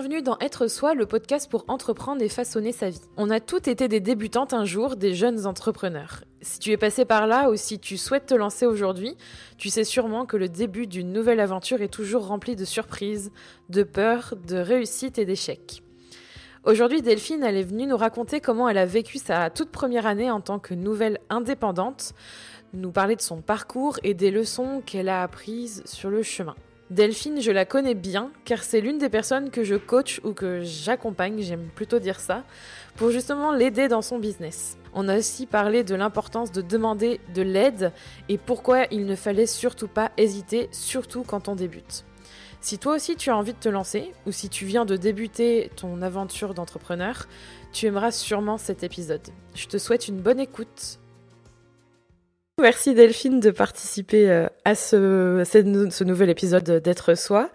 Bienvenue dans Être Soi, le podcast pour entreprendre et façonner sa vie. On a toutes été des débutantes un jour, des jeunes entrepreneurs. Si tu es passé par là ou si tu souhaites te lancer aujourd'hui, tu sais sûrement que le début d'une nouvelle aventure est toujours rempli de surprises, de peurs, de réussites et d'échecs. Aujourd'hui, Delphine, est venue nous raconter comment elle a vécu sa toute première année en tant que nouvelle indépendante, nous parler de son parcours et des leçons qu'elle a apprises sur le chemin. Delphine, je la connais bien car c'est l'une des personnes que je coach ou que j'accompagne, j'aime plutôt dire ça, pour justement l'aider dans son business. On a aussi parlé de l'importance de demander de l'aide et pourquoi il ne fallait surtout pas hésiter, surtout quand on débute. Si toi aussi tu as envie de te lancer ou si tu viens de débuter ton aventure d'entrepreneur, tu aimeras sûrement cet épisode. Je te souhaite une bonne écoute. Merci Delphine de participer euh, à ce, ce nouvel épisode d'être soi.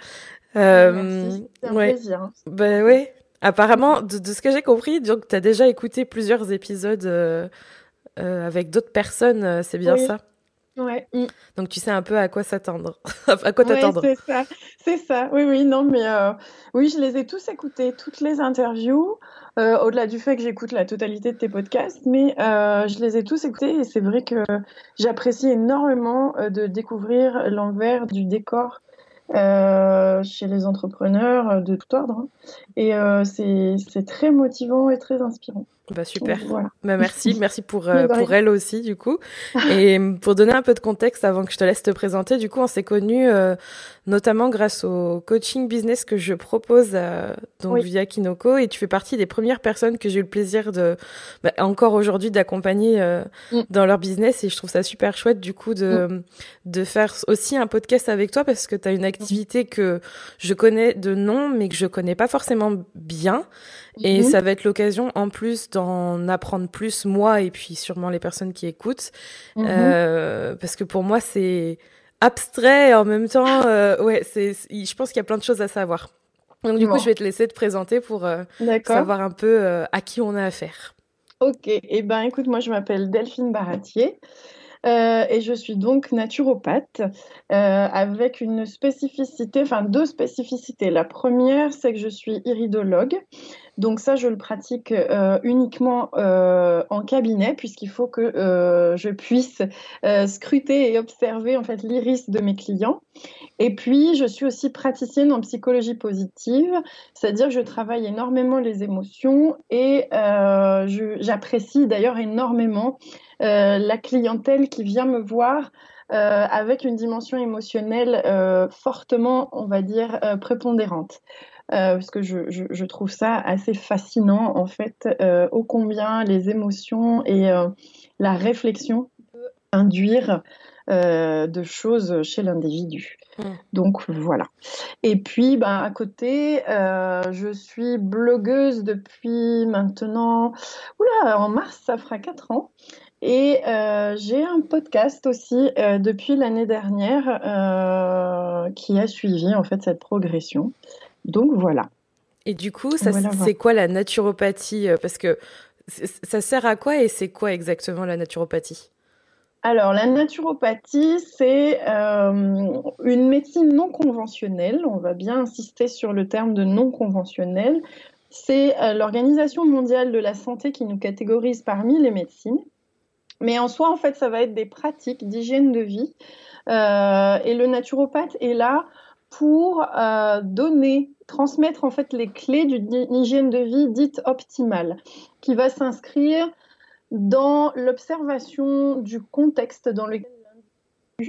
Euh, c'est un plaisir. Bah ouais. Apparemment, de, ce que j'ai compris, donc tu as déjà écouté plusieurs épisodes euh, avec d'autres personnes, c'est bien ça? Ouais. Donc tu sais un peu à quoi s'attendre, à quoi t'attendre. c'est ça, c'est ça. Oui, oui, non, mais oui, je les ai tous écoutés, toutes les interviews. Euh, au-delà du fait que j'écoute la totalité de tes podcasts, mais euh, je les ai tous écoutés et c'est vrai que j'apprécie énormément euh, de découvrir l'envers du décor chez les entrepreneurs de tout ordre. Hein. Et c'est très motivant et très inspirant. Bah super. Bah, merci, merci pour pour elle aussi du coup. Et pour donner un peu de contexte avant que je te laisse te présenter, du coup on s'est connus notamment grâce au coaching business que je propose euh, donc via Kinoko et tu fais partie des premières personnes que j'ai eu le plaisir de bah, encore aujourd'hui d'accompagner euh, mm. dans leur business et je trouve ça super chouette du coup de mm. de faire aussi un podcast avec toi parce que tu as une activité que je connais de nom mais que je connais pas forcément bien et mm-hmm. ça va être l'occasion en plus d'en apprendre plus moi et puis sûrement les personnes qui écoutent mm-hmm. euh, parce que pour moi c'est abstrait et en même temps, euh, ouais, c'est, je pense qu'il y a plein de choses à savoir. Donc du coup, je vais te laisser te présenter pour euh, savoir un peu à qui on a affaire. Ok, et eh ben écoute, moi je m'appelle Delphine Baratier. Et je suis donc naturopathe avec une spécificité, enfin deux spécificités. La première, c'est que je suis iridologue. Donc ça, je le pratique euh, uniquement euh, en cabinet puisqu'il faut que euh, je puisse scruter et observer en fait l'iris de mes clients. Et puis, je suis aussi praticienne en psychologie positive, c'est-à-dire que je travaille énormément les émotions et j'apprécie d'ailleurs énormément la clientèle qui vient me voir avec une dimension émotionnelle fortement, on va dire, prépondérante. Euh, parce que je, trouve ça assez fascinant, en fait, euh, ô combien les émotions et euh, la réflexion peuvent induire de choses chez l'individu. Mm. Donc voilà. Et puis, ben, à côté, je suis blogueuse depuis maintenant, oula, en mars, ça fera 4 ans. Et j'ai un podcast aussi depuis l'année dernière qui a suivi en fait cette progression. Donc voilà. Et du coup, ça, c'est quoi la naturopathie euh, Parce que ça sert à quoi et c'est quoi exactement la naturopathie? Alors, la naturopathie, c'est euh, une médecine non conventionnelle. On va bien insister sur le terme de non conventionnel. C'est euh, l'Organisation mondiale de la santé qui nous catégorise parmi les médecines. Mais en soi, en fait, ça va être des pratiques d'hygiène de vie. et le naturopathe est là pour euh, donner, transmettre en fait les clés d'une hygiène de vie dite optimale, qui va s'inscrire dans l'observation du contexte dans lequel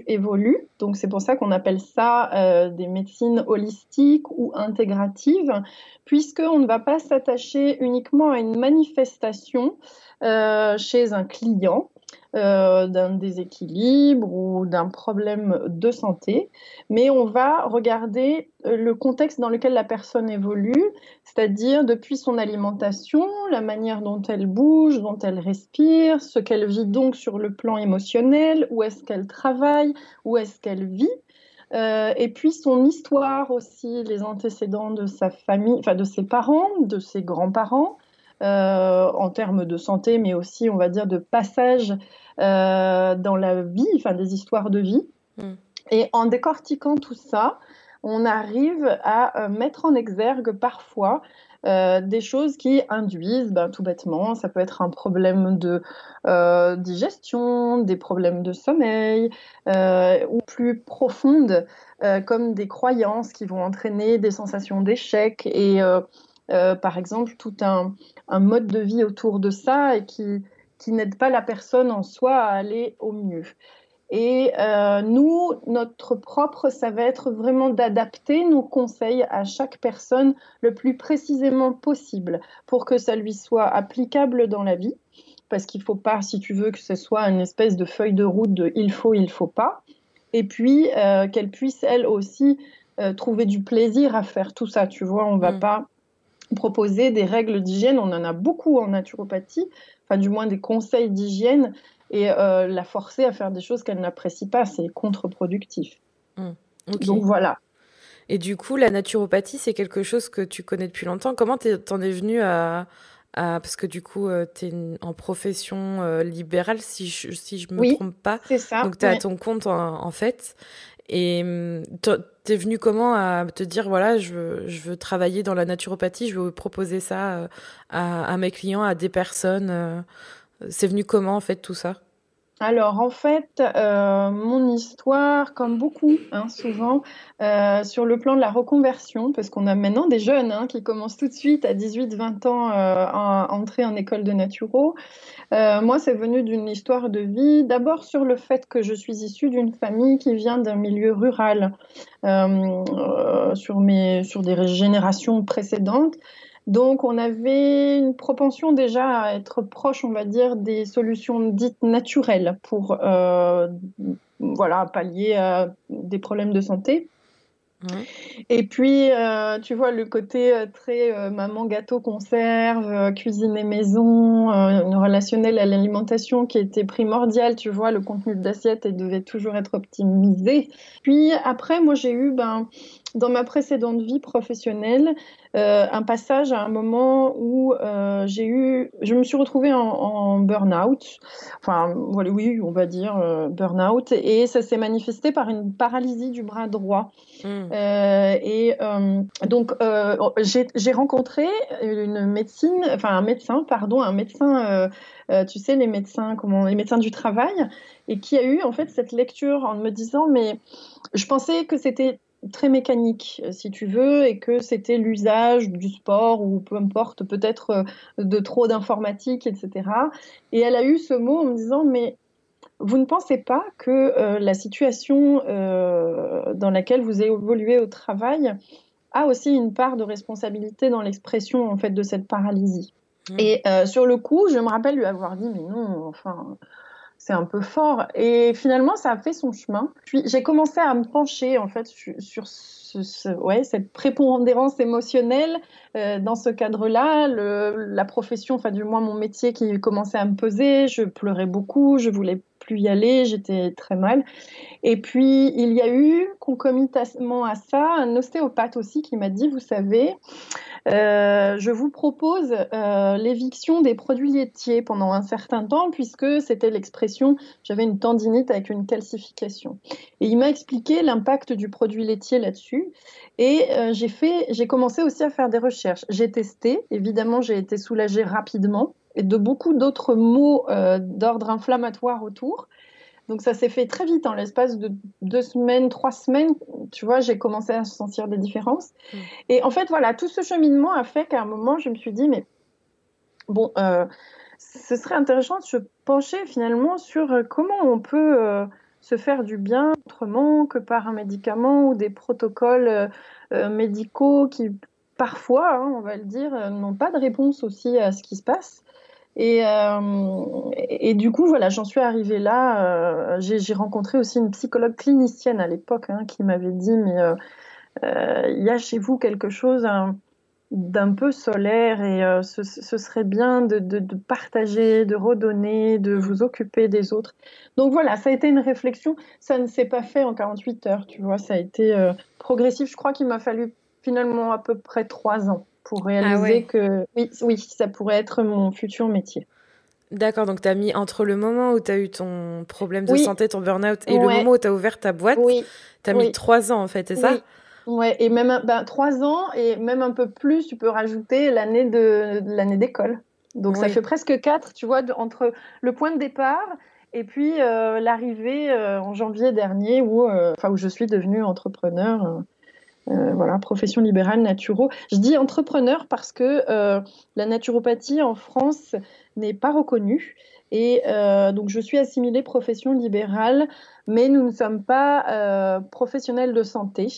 évolue. Donc c'est pour ça qu'on appelle ça euh, des médecines holistiques ou intégratives, puisqu'on ne va pas s'attacher uniquement à une manifestation euh, chez un client, euh, d'un déséquilibre ou d'un problème de santé, mais on va regarder euh, le contexte dans lequel la personne évolue, c'est-à-dire depuis son alimentation, la manière dont elle bouge, dont elle respire, ce qu'elle vit donc sur le plan émotionnel, où est-ce qu'elle travaille, où est-ce qu'elle vit. Euh, et puis son histoire aussi, les antécédents de sa famille, enfin de ses parents, de ses grands-parents, en termes de santé, mais aussi, on va dire, de passage euh, dans la vie, enfin des histoires de vie. Mm. Et en décortiquant tout ça, on arrive à mettre en exergue parfois des choses qui induisent, ben, tout bêtement, ça peut être un problème de digestion, des problèmes de sommeil, ou plus profondes, comme des croyances qui vont entraîner des sensations d'échec et par exemple tout un, un, mode de vie autour de ça et qui, qui n'aide pas la personne en soi à aller au mieux. Et euh, nous, notre propre, ça va être vraiment d'adapter nos conseils à chaque personne le plus précisément possible pour que ça lui soit applicable dans la vie. Parce qu'il ne faut pas, si tu veux, que ce soit une espèce de feuille de route de il faut, il faut pas. Et puis, euh, qu'elle puisse, elle aussi, euh, trouver du plaisir à faire tout ça. Tu vois, on ne va mm. pas proposer des règles d'hygiène. On en a beaucoup en naturopathie, enfin, du moins des conseils d'hygiène et euh, la forcer à faire des choses qu'elle n'apprécie pas, c'est contre-productif. Mmh. Donc voilà. Et du coup, la naturopathie, c'est quelque chose que tu connais depuis longtemps. Comment t'en es venu à, Parce que du coup, euh, tu es en profession euh, libérale, si je, si je me trompe pas. c'est ça. Donc tu es à ton compte, en, fait. Et hum, t'es venu comment à te dire voilà je veux, je veux travailler dans la naturopathie, je veux proposer ça à, à mes clients, à des personnes. C'est venu comment en fait tout ça? Alors en fait, euh, mon histoire, comme beaucoup, hein, souvent, euh, sur le plan de la reconversion, parce qu'on a maintenant des jeunes hein, qui commencent tout de suite à 18-20 ans euh, à entrer en école de naturo. moi, c'est venu d'une histoire de vie, d'abord sur le fait que je suis issue d'une famille qui vient d'un milieu rural, sur des générations précédentes. Donc, on avait une propension déjà à être proche, on va dire, des solutions dites naturelles pour euh, voilà, pallier à des problèmes de santé. Et puis, euh, tu vois, le côté euh, très maman gâteau conserve, cuisiner maison, une relationnelle à l'alimentation qui était primordial, tu vois, le contenu d'assiette devait toujours être optimisé. Puis après, moi, j'ai eu, ben, dans ma précédente vie professionnelle, euh, un passage à un moment où euh, j'ai eu, je me suis retrouvée en, burn-out, enfin voilà, oui, on va dire euh, burn-out, et ça s'est manifesté par une paralysie du bras droit. Hmm. et donc j'ai rencontré une médecine, enfin un médecin, pardon, un médecin, tu sais les médecins, comment, les médecins du travail, et qui a eu en fait cette lecture en me disant mais je pensais que c'était très mécanique, euh, si tu veux, et que c'était l'usage du sport ou peu importe, peut-être euh, de trop d'informatique, etc. Et elle a eu ce mot en me disant, mais vous ne pensez pas que euh, la situation dans laquelle vous évoluez au travail a aussi une part de responsabilité dans l'expression en fait de cette paralysie? Mmh. Et sur le coup, je me rappelle lui avoir dit mais non, enfin c'est un peu fort. Et finalement, ça a fait son chemin. Puis j'ai commencé à me pencher en fait sur, ouais, cette prépondérance émotionnelle euh, dans ce cadre-là, la profession, enfin du moins mon métier qui commençait à me peser. Je pleurais beaucoup, je voulais plus y aller, j'étais très mal. Et puis il y a eu concomitamment à ça un ostéopathe aussi qui m'a dit, vous savez, euh, je vous propose euh, l'éviction des produits laitiers pendant un certain temps, puisque c'était l'expression j'avais une tendinite avec une calcification. Et il m'a expliqué l'impact du produit laitier là-dessus. Et euh, j'ai j'ai commencé aussi à faire des recherches. J'ai testé, évidemment, j'ai été soulagée rapidement et de beaucoup d'autres maux d'ordre inflammatoire autour. Donc ça s'est fait très vite, en l'espace de deux semaines, trois semaines, tu vois, j'ai commencé à sentir des différences. Mm. Et en fait, voilà, tout ce cheminement a fait qu'à un moment, je me suis dit, mais bon, euh, ce serait intéressant de se pencher finalement sur euh, comment on peut euh, se faire du bien autrement que par un médicament ou des protocoles médicaux qui parfois, hein, on va le dire, n'ont pas de réponse aussi à ce qui se passe. Et, euh, et, du coup, voilà, j'en suis arrivée là. Euh, j'ai rencontré aussi une psychologue clinicienne à l'époque hein, qui m'avait dit, mais euh, euh, il y a chez vous quelque chose d'un peu solaire et ce, serait bien de, partager, de redonner, de vous occuper des autres. Donc voilà, ça a été une réflexion. Ça ne s'est pas fait en 48 heures, tu vois, ça a été progressif. Je crois qu'il m'a fallu finalement à peu près trois ans pour ah réaliser que oui, oui, ça pourrait être mon futur métier. D'accord, donc tu as mis entre le moment où tu as eu ton problème de santé, ton burn-out, et le moment où tu as ouvert ta boîte, tu as mis trois ans en fait, c'est ça Ouais, et même ben, trois ans et même un peu plus, tu peux rajouter l'année de, l'année d'école. Donc ça fait presque quatre, tu vois, entre le point de départ et puis euh, l'arrivée euh, en janvier dernier où, euh, où je suis devenue entrepreneur. Voilà, profession libérale naturo. Je dis entrepreneur parce que la naturopathie en France n'est pas reconnue. Et donc, je suis assimilée profession libérale, mais nous ne sommes pas professionnels de santé.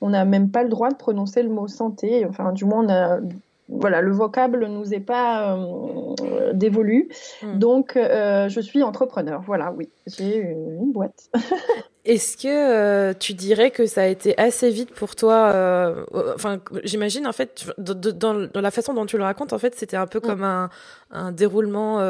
On n'a même pas le droit de prononcer le mot santé. Enfin, du moins, on a voilà, le vocable nous est pas euh, dévolu. Hmm. Donc, euh, je suis entrepreneur. Voilà, oui, j'ai une boîte. Est-ce que euh, tu dirais que ça a été assez vite pour toi Enfin, j'imagine en fait, dans, la façon dont tu le racontes, en fait, c'était un peu hmm. comme un, un déroulement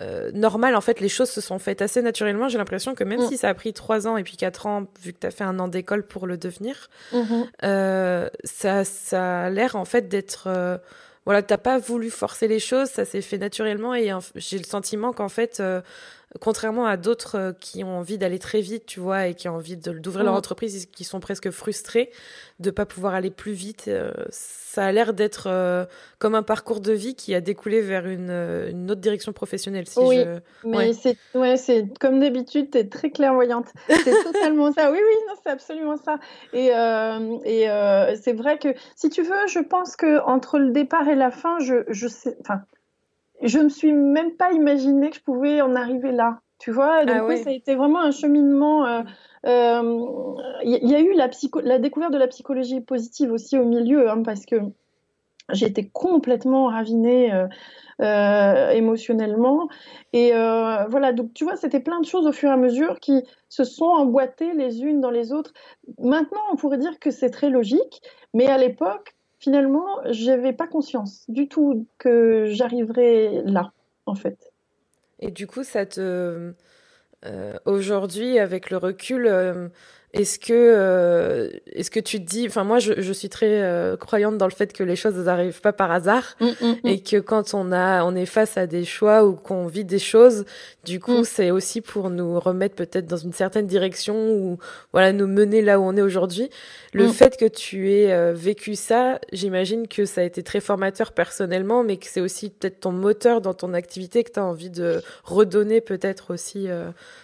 euh, normal. En fait, les choses se sont faites assez naturellement. J'ai l'impression que même mm. si ça a pris trois ans et puis quatre ans, vu que tu as fait un an d'école pour le devenir, mm-hmm. euh, ça, ça a l'air en fait d'être. Euh, voilà, t'as pas voulu forcer les choses, ça s'est fait naturellement et j'ai le sentiment qu'en fait, euh, contrairement à d'autres euh, qui ont envie d'aller très vite, tu vois, et qui ont envie d'ouvrir leur mm. entreprise, qui sont presque frustrés de pas pouvoir aller plus vite, euh, ça a l'air d'être euh, comme un parcours de vie qui a découlé vers une, une autre direction professionnelle. Si oui, mais c'est ouais, c'est comme d'habitude, tu es très clairvoyante. C'est totalement ça. Oui, oui, c'est absolument ça. Et, et c'est vrai que si tu veux, je pense que entre le départ et la fin, je, je sais, enfin je me suis même pas imaginé que je pouvais en arriver là. Tu vois, donc ah ça a été vraiment un cheminement. Il euh, euh, y, a eu la, la découverte de la psychologie positive aussi au milieu, hein, parce que été complètement ravinée euh, émotionnellement. Et voilà, donc tu vois, c'était plein de choses au fur et à mesure qui se sont emboîtées les unes dans les autres. Maintenant, on pourrait dire que c'est très logique, mais à l'époque, finalement, j'avais pas conscience du tout que j'arriverais là, en fait. Et du coup. Euh, aujourd'hui, avec le recul, euh, est-ce que, euh, est-ce que tu te dis, enfin moi je, je suis très euh, croyante dans le fait que les choses n'arrivent pas par hasard mm, mm, mm. et que quand on a, on est face à des choix ou qu'on vit des choses, du coup c'est aussi pour nous remettre peut-être dans une certaine direction ou voilà nous mener là où on est aujourd'hui. Le fait que tu aies euh, vécu ça, j'imagine que ça a été très formateur personnellement, mais que c'est aussi peut-être ton moteur dans ton activité que tu as envie de redonner peut-être aussi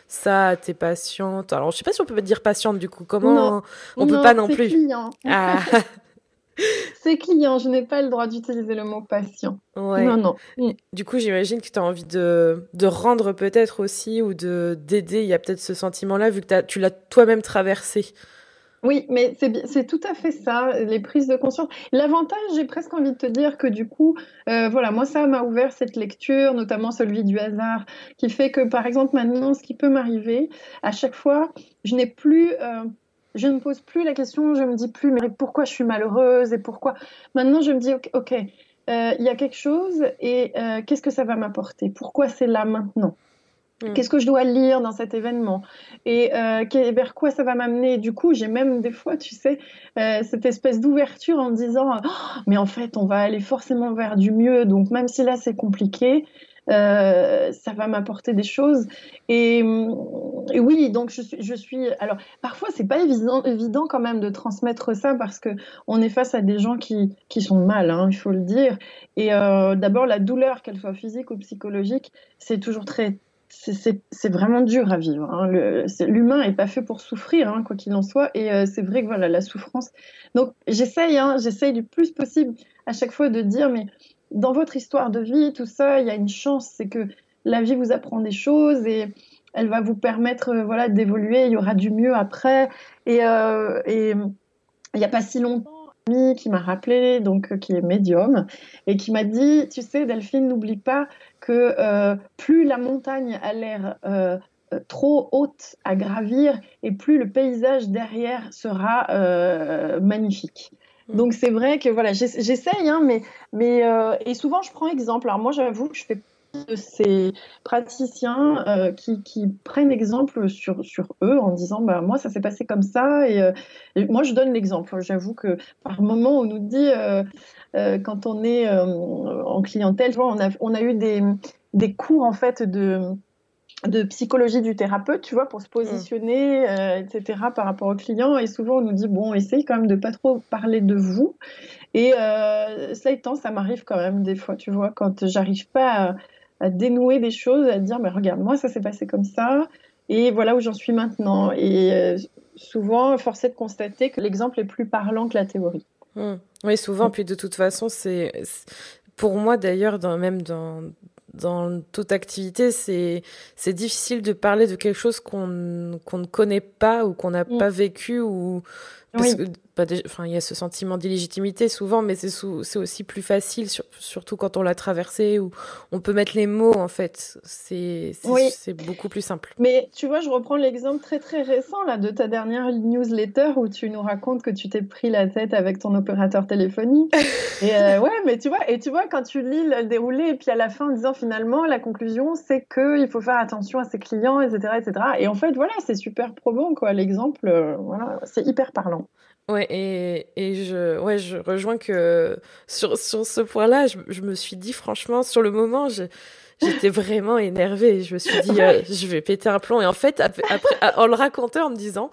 ça tes patientes. Alors je sais pas si on peut dire patiente du coup Comment on peut pas non plus client. Ah. c'est client, je n'ai pas le droit d'utiliser le mot patient. Non, non. Mm. Du coup, j'imagine que tu as envie de, de rendre peut-être aussi ou de d'aider. Il y a peut-être ce sentiment-là, vu que tu l'as toi-même traversé. Oui, mais c'est tout à fait ça, les prises de conscience. L'avantage, j'ai presque envie de te dire que du coup, euh, voilà, moi, ça m'a ouvert cette lecture, notamment celui du hasard, qui fait que, par exemple, maintenant, ce qui peut m'arriver, à chaque fois, je n'ai plus... Euh, je ne pose plus la question, je me dis plus, mais pourquoi je suis malheureuse et pourquoi? Maintenant, je me dis, ok, euh, il y a quelque chose et qu'est-ce que ça va m'apporter? Pourquoi c'est là maintenant? Mm. Qu'est-ce que je dois lire dans cet événement? Et euh, vers quoi ça va m'amener? Du coup, j'ai même des fois, tu sais, euh, cette espèce d'ouverture en me disant oh, Mais en fait, on va aller forcément vers du mieux. Donc, même si là, c'est compliqué, euh, ça va m'apporter des choses. Et, oui, donc je suis, je suis. Alors, parfois, c'est pas évident, évident quand même de transmettre ça parce que on est face à des gens qui, qui sont mal, hein, il faut le dire. Et d'abord, la douleur, qu'elle soit physique ou psychologique, c'est toujours très c'est vraiment dur à vivre. Hein. L'humain n'est pas fait pour souffrir, hein, quoi qu'il en soit. Et euh, c'est vrai que voilà, la souffrance. Donc j'essaye, hein, j'essaye du plus possible à chaque fois de dire, mais dans votre histoire de vie, tout ça, il y a une chance, c'est que la vie vous apprend des choses et elle va vous permettre, euh, voilà, d'évoluer. Il y aura du mieux après. Et, euh, et il n'y a pas si longtemps qui m'a rappelé, donc qui est médium, et qui m'a dit, tu sais, Delphine, n'oublie pas que euh, plus la montagne a l'air euh, euh, trop haute à gravir et plus le paysage derrière sera magnifique. Mm. Donc c'est vrai que voilà, j'essaye, hein, mais, mais et souvent je prends exemple. Alors moi j'avoue que je fais de ces praticiens qui, qui, prennent exemple sur, eux en disant bah, moi ça s'est passé comme ça et, moi je donne l'exemple. J'avoue que par moment on nous dit euh, quand on est euh, en clientèle, on a, on a eu des, des cours en fait de de psychologie du thérapeute, tu vois, pour se positionner, etc., par rapport au client. Et souvent, on nous dit, bon, essaye quand même de pas trop parler de vous. Et cela étant, ça m'arrive quand même des fois, tu vois, quand j'arrive pas à, dénouer des choses, à dire, mais regarde, moi, ça s'est passé comme ça, et voilà où j'en suis maintenant. Et souvent, force est de constater que l'exemple est plus parlant que la théorie. Mmh. Oui, souvent. Puis de toute façon, c'est pour moi d'ailleurs, même dans, dans toute activité, c'est c'est difficile de parler de quelque chose qu'on qu'on ne connaît pas ou qu'on n'a mmh. pas vécu ou parce que enfin, il y a ce sentiment d'illégitimité souvent, mais c'est c'est aussi plus facile, surtout quand on l'a traversé, où on peut mettre les mots, en fait. C'est c'est beaucoup plus simple. Mais tu vois, je reprends l'exemple très très récent là, de ta dernière newsletter où tu nous racontes que tu t'es pris la tête avec ton opérateur téléphonique. et euh, ouais, mais tu vois, et tu vois, quand tu lis le déroulé, et puis à la fin en disant finalement, la conclusion, c'est qu'il faut faire attention à ses clients, etc. etc. Et en fait, voilà, c'est super probant, quoi. L'exemple, euh, voilà, c'est hyper parlant. Ouais, et, et je, ouais, je rejoins que sur, sur ce point-là, je, je, me suis dit, franchement, sur le moment, j'étais vraiment énervée. Je me suis dit, euh, je vais péter un plomb. Et en fait, après, en le racontant, en me disant,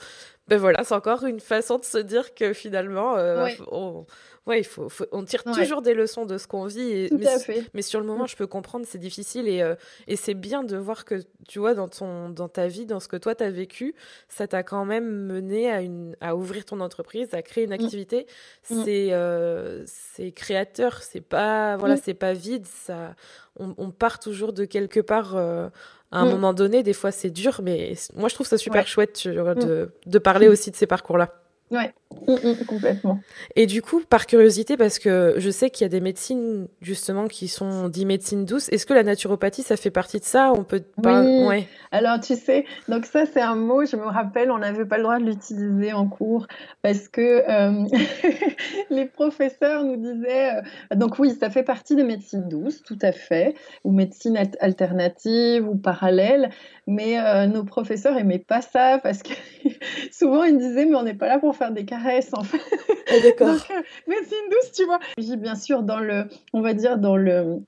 ben voilà, c'est encore une façon de se dire que finalement, euh, on, ouais, il faut, on tire toujours des leçons de ce qu'on vit. Et, Tout mais, à fait. mais sur le moment, je peux comprendre, c'est difficile et, euh, et c'est bien de voir que, tu vois, dans, ton, dans ta vie, dans ce que toi, tu as vécu, ça t'a quand même mené à, une, à ouvrir ton entreprise, à créer une mm. activité. Mm. C'est euh, c'est créateur, c'est pas, voilà, mm. c'est pas vide. Ça, on, on, part toujours de quelque part. Euh, à un moment donné, des fois c'est dur, mais moi je trouve ça super chouette de, de parler aussi de ces parcours-là. Ouais, mm, mm, complètement. Et du coup, par curiosité, parce que je sais qu'il y a des médecines justement qui sont dites médecines douces, est-ce que la naturopathie, ça fait partie de ça? On peut pas. Oui. Ouais. Alors tu sais, donc ça c'est un mot, je me rappelle, on n'avait pas le droit de l'utiliser en cours parce que euh, les professeurs nous disaient. Euh, donc oui, ça fait partie des médecines douces, tout à fait, ou médecine alternative ou parallèle, mais euh, nos professeurs aimaient pas ça parce que souvent ils disaient mais on n'est pas là pour faire des caresses en fait. Ah, d'accord. Donc euh, médecine douce, tu vois. J'ai bien sûr dans le, on va dire dans le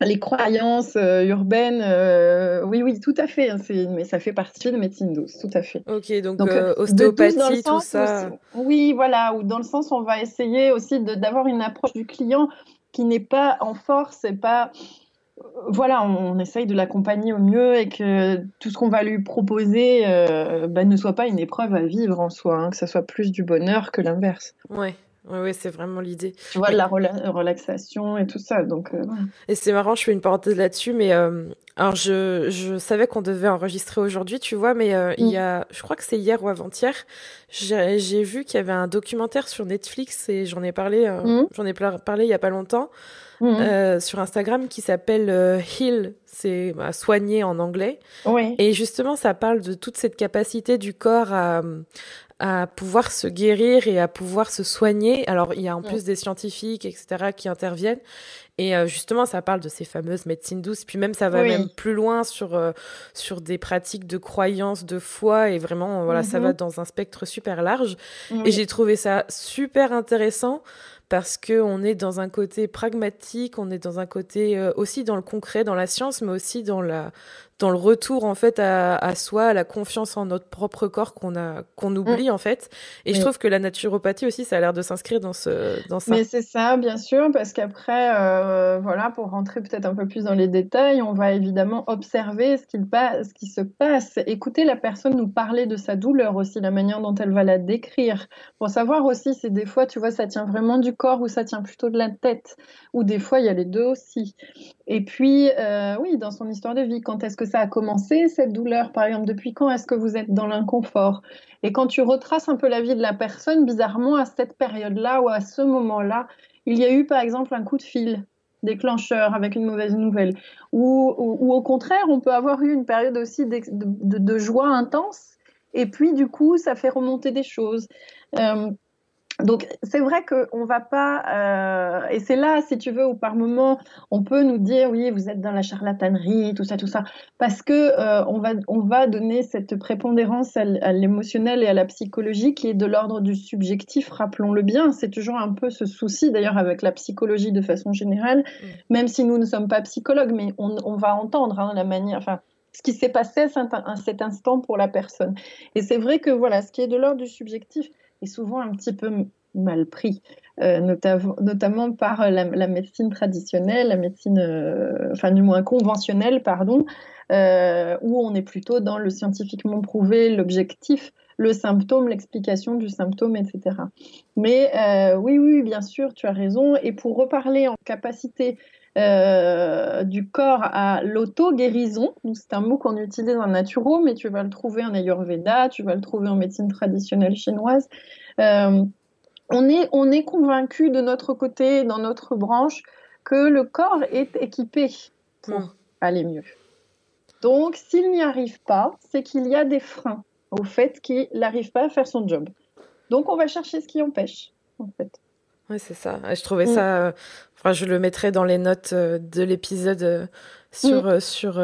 les croyances euh, urbaines, oui, oui, tout à fait. Hein, mais ça fait partie de médecine douce, tout à fait. Ok, donc, ostéopathie, tout ça. oui, voilà, ou dans le sens, on va essayer aussi d'avoir une approche du client qui n'est pas en force et pas voilà, on, essaye de l'accompagner au mieux et que tout ce qu'on va lui proposer euh, bah, ne soit pas une épreuve à vivre en soi, hein, que ce soit plus du bonheur que l'inverse. Ouais. Oui, c'est vraiment l'idée. Tu vois, de la relaxation et tout ça. Donc, euh, Et c'est marrant, je fais une parenthèse là-dessus, mais euh, alors je, je savais qu'on devait enregistrer aujourd'hui, tu vois, mais il y mm. a, je crois que c'est hier ou avant-hier, j'ai vu qu'il y avait un documentaire sur Netflix et j'en ai parlé, mm. j'en ai parlé il y a pas longtemps. Mhm. Euh, sur Instagram qui s'appelle euh, Heal, c'est bah, soigner en anglais. Oui. Et justement, ça parle de toute cette capacité du corps à, à pouvoir se guérir et à pouvoir se soigner. Alors, il y a en plus des scientifiques, etc., qui interviennent. Et euh, justement, ça parle de ces fameuses médecines douces. Puis même, ça va même plus loin sur, sur des pratiques de croyance, de foi. Et vraiment, voilà, ça va mhm. dans un spectre super large. Et j'ai trouvé ça super intéressant parce que on est dans un côté pragmatique, on est dans un côté euh, aussi dans le concret, dans la science, mais aussi dans la dans le retour en fait à, à soi, à la confiance en notre propre corps qu'on a qu'on mm. oublie en fait. Et je trouve que la naturopathie aussi, ça a l'air de s'inscrire dans ce dans ça. Mais c'est ça, bien sûr, parce qu'après, euh, voilà, pour rentrer peut-être un peu plus dans les détails, on va évidemment observer ce qui se passe, écouter la personne nous parler de sa douleur aussi, la manière dont elle va la décrire, pour savoir aussi si des fois, tu vois, ça tient vraiment du corps ou ça tient plutôt de la tête, ou des fois il y a les deux aussi. Et puis, euh, oui, dans son histoire de vie, quand est-ce que ça a commencé, cette douleur Par exemple, depuis quand est-ce que vous êtes dans l'inconfort? Et quand tu retraces un peu la vie de la personne, bizarrement, à cette période-là ou à ce moment-là, il y a eu, par exemple, un coup de fil déclencheur avec une mauvaise nouvelle. Ou, ou, au contraire, on peut avoir eu une période aussi de, de, joie intense. Et puis, du coup, ça fait remonter des choses. Euh, donc c'est vrai qu'on va pas, euh, et c'est là, si tu veux, où par moment on peut nous dire oui, vous êtes dans la charlatanerie, tout ça, tout ça, parce que euh, on va on va donner cette prépondérance à, l'émotionnel et à la psychologie qui est de l'ordre du subjectif. Rappelons-le bien, c'est toujours un peu ce souci d'ailleurs avec la psychologie de façon générale, mm. même si nous ne sommes pas psychologues, mais on, on va entendre hein, la manière, enfin ce qui s'est passé à cet instant pour la personne. Et c'est vrai que voilà, ce qui est de l'ordre du subjectif est souvent un petit peu mal pris, euh, notamment par la, médecine traditionnelle, la médecine, euh, enfin du moins conventionnelle, pardon, euh, où on est plutôt dans le scientifiquement prouvé, l'objectif, le symptôme, l'explication du symptôme, etc. Mais oui, oui, bien sûr, tu as raison. Et pour reparler en capacité du corps à l'auto-guérison. C'est un mot qu'on utilise en naturo, mais tu vas le trouver en Ayurveda, tu vas le trouver en médecine traditionnelle chinoise. Euh, on est, on est convaincu de notre côté, dans notre branche, que le corps est équipé pour hmm. aller mieux. Donc, s'il n'y arrive pas, c'est qu'il y a des freins au fait qu'il n'arrive pas à faire son job. Donc, on va chercher ce qui empêche, en fait. Oui, c'est ça. Je trouvais ça. Euh, enfin, je le mettrai dans les notes euh, de l'épisode euh, sur, mm. sur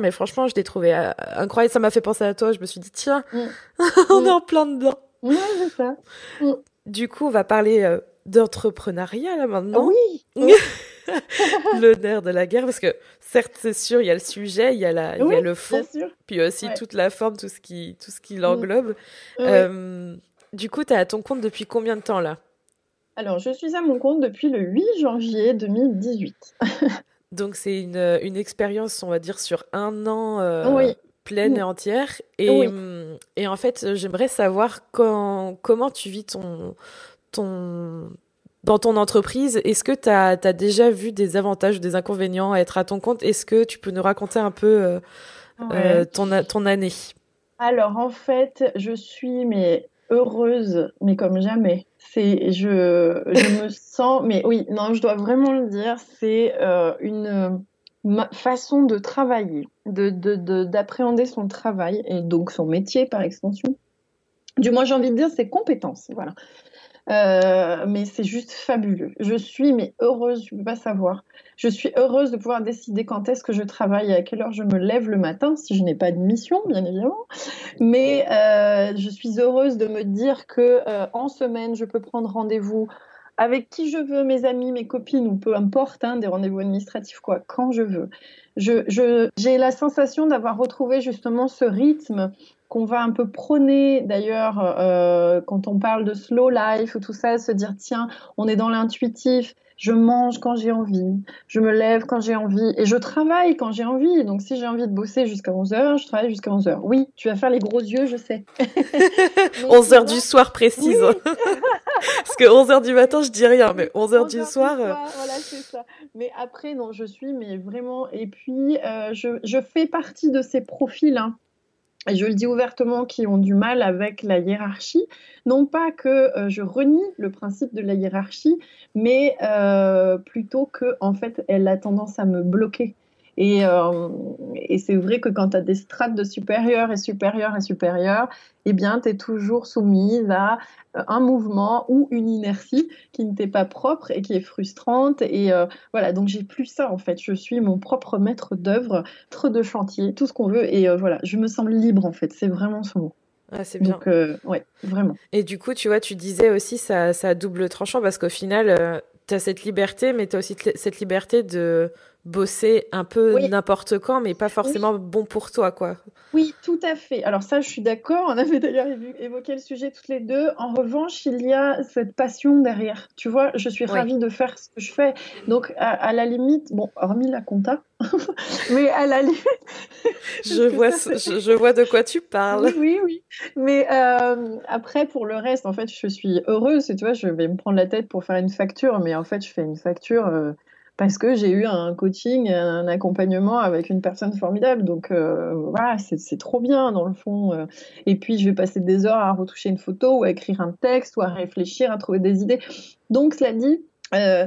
mais franchement, je l'ai trouvé incroyable. Ça m'a fait penser à toi. Je me suis dit, tiens, mm. on est en plein dedans. Oui, c'est ça. Mm. Du coup, on va parler d'entrepreneuriat là maintenant. Oui. le nerf de la guerre, parce que certes, c'est sûr, il y a le sujet, il y a, la, il y a le fond, puis aussi toute la forme, tout ce qui, tout ce qui l'englobe. du coup, tu es à ton compte depuis combien de temps là? Alors, je suis à mon compte depuis le 8 janvier 2018. Donc, c'est une, une expérience, on va dire, sur un an euh, pleine et entière. Et, hum, et en fait, j'aimerais savoir quand, comment tu vis ton, ton, dans ton entreprise. Est-ce que tu as, déjà vu des avantages ou des inconvénients à être à ton compte? Est-ce que tu peux nous raconter un peu euh, euh, ton, ton année? Alors en fait, je suis mais heureuse, mais comme jamais. C'est, je, je me sens, mais oui, non, je dois vraiment le dire, c'est euh, une façon de travailler, de, d'appréhender son travail et donc son métier par extension. Du moins, j'ai envie de dire ses compétences, voilà. Euh, mais c'est juste fabuleux. Je suis mais heureuse, je ne peux pas savoir. Je suis heureuse de pouvoir décider quand est-ce que je travaille et à quelle heure je me lève le matin, si je n'ai pas de mission, bien évidemment. Mais euh, je suis heureuse de me dire que euh, en semaine, je peux prendre rendez-vous avec qui je veux, mes amis, mes copines, ou peu importe, hein, des rendez-vous administratifs, quoi, quand je veux. J'ai je, la sensation d'avoir retrouvé justement ce rythme qu'on va un peu prôner d'ailleurs euh, quand on parle de slow life ou tout ça, se dire tiens, on est dans l'intuitif, je mange quand j'ai envie, je me lève quand j'ai envie et je travaille quand j'ai envie. Donc si j'ai envie de bosser jusqu'à 11h, je travaille jusqu'à 11h. Oui, tu vas faire les gros yeux, je sais. 11h du soir précise. Parce que 11h du matin, je dis rien, mais 11h, du, soir... Euh. Voilà, c'est ça. Mais après, non, je suis mais vraiment... Et puis, euh, je, je, fais partie de ces profils hein, je le dis ouvertement, qui ont du mal avec la hiérarchie. Non pas que euh, je renie le principe de la hiérarchie, mais euh, plutôt que en fait, elle a tendance à me bloquer. Et, euh, et c'est vrai que quand tu as des strates de supérieur et supérieur et supérieur, eh bien, tu es toujours soumise à euh, un mouvement ou une inertie qui ne t'est pas propre et qui est frustrante. Et euh, voilà, donc j'ai plus ça en fait. Je suis mon propre maître d'œuvre, trop de chantier, tout ce qu'on veut. Et voilà, je me sens libre en fait. C'est vraiment ce mot. Ah, c'est bien. Donc, ouais, vraiment. Et du coup, tu vois, tu disais aussi ça, ça double tranchant parce qu'au final, tu as cette liberté, mais tu as aussi cette liberté de bosser un peu n'importe quand, mais pas forcément bon pour toi, quoi. Oui, tout à fait. Alors ça, je suis d'accord. On avait d'ailleurs évoqué le sujet toutes les deux. En revanche, il y a cette passion derrière. Tu vois, je suis ravie de faire ce que je fais. Donc, à, la limite, bon, hormis la compta, mais à la limite... je, vois, je, vois de quoi tu parles. Oui, oui, Mais euh, après, pour le reste, en fait, je suis heureuse. Tu vois, je vais me prendre la tête pour faire une facture, mais en fait, je fais une facture... Euh, parce que j'ai eu un coaching, un accompagnement avec une personne formidable. Donc euh, voilà, c'est trop bien dans le fond. Euh. Et puis je vais passer des heures à retoucher une photo ou à écrire un texte ou à réfléchir, à trouver des idées. Donc cela dit, euh,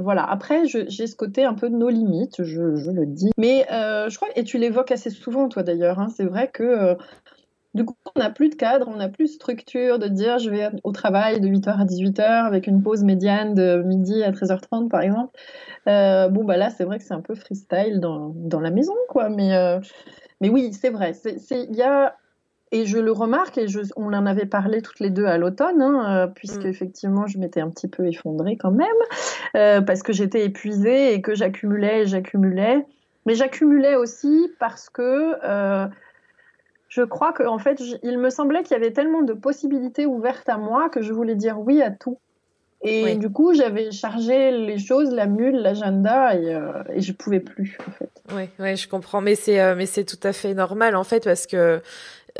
voilà. Après, j'ai ce côté un peu de nos limites, je, le dis. Mais je crois, et tu l'évoques assez souvent, toi d'ailleurs, hein, c'est vrai que du coup, on n'a plus de cadre, on n'a plus de structure de dire je vais au travail de 8h à 18h avec une pause médiane de midi à 13h30 par exemple. Euh, bon, bah là, c'est vrai que c'est un peu freestyle dans, dans, la maison, quoi. Mais, euh, mais oui, c'est vrai. Il y a, et je le remarque, et je, on en avait parlé toutes les deux à l'automne, hein, euh, puisque mm. effectivement, je m'étais un petit peu effondrée quand même, parce que j'étais épuisée et que j'accumulais et j'accumulais. Mais j'accumulais aussi parce que je crois qu'en en fait, il me semblait qu'il y avait tellement de possibilités ouvertes à moi que je voulais dire oui à tout. Et du coup, j'avais chargé les choses, la mule, l'agenda, et, euh, et je pouvais plus, en fait. Oui, ouais, je comprends. Mais c'est, euh, mais c'est tout à fait normal, en fait, parce que,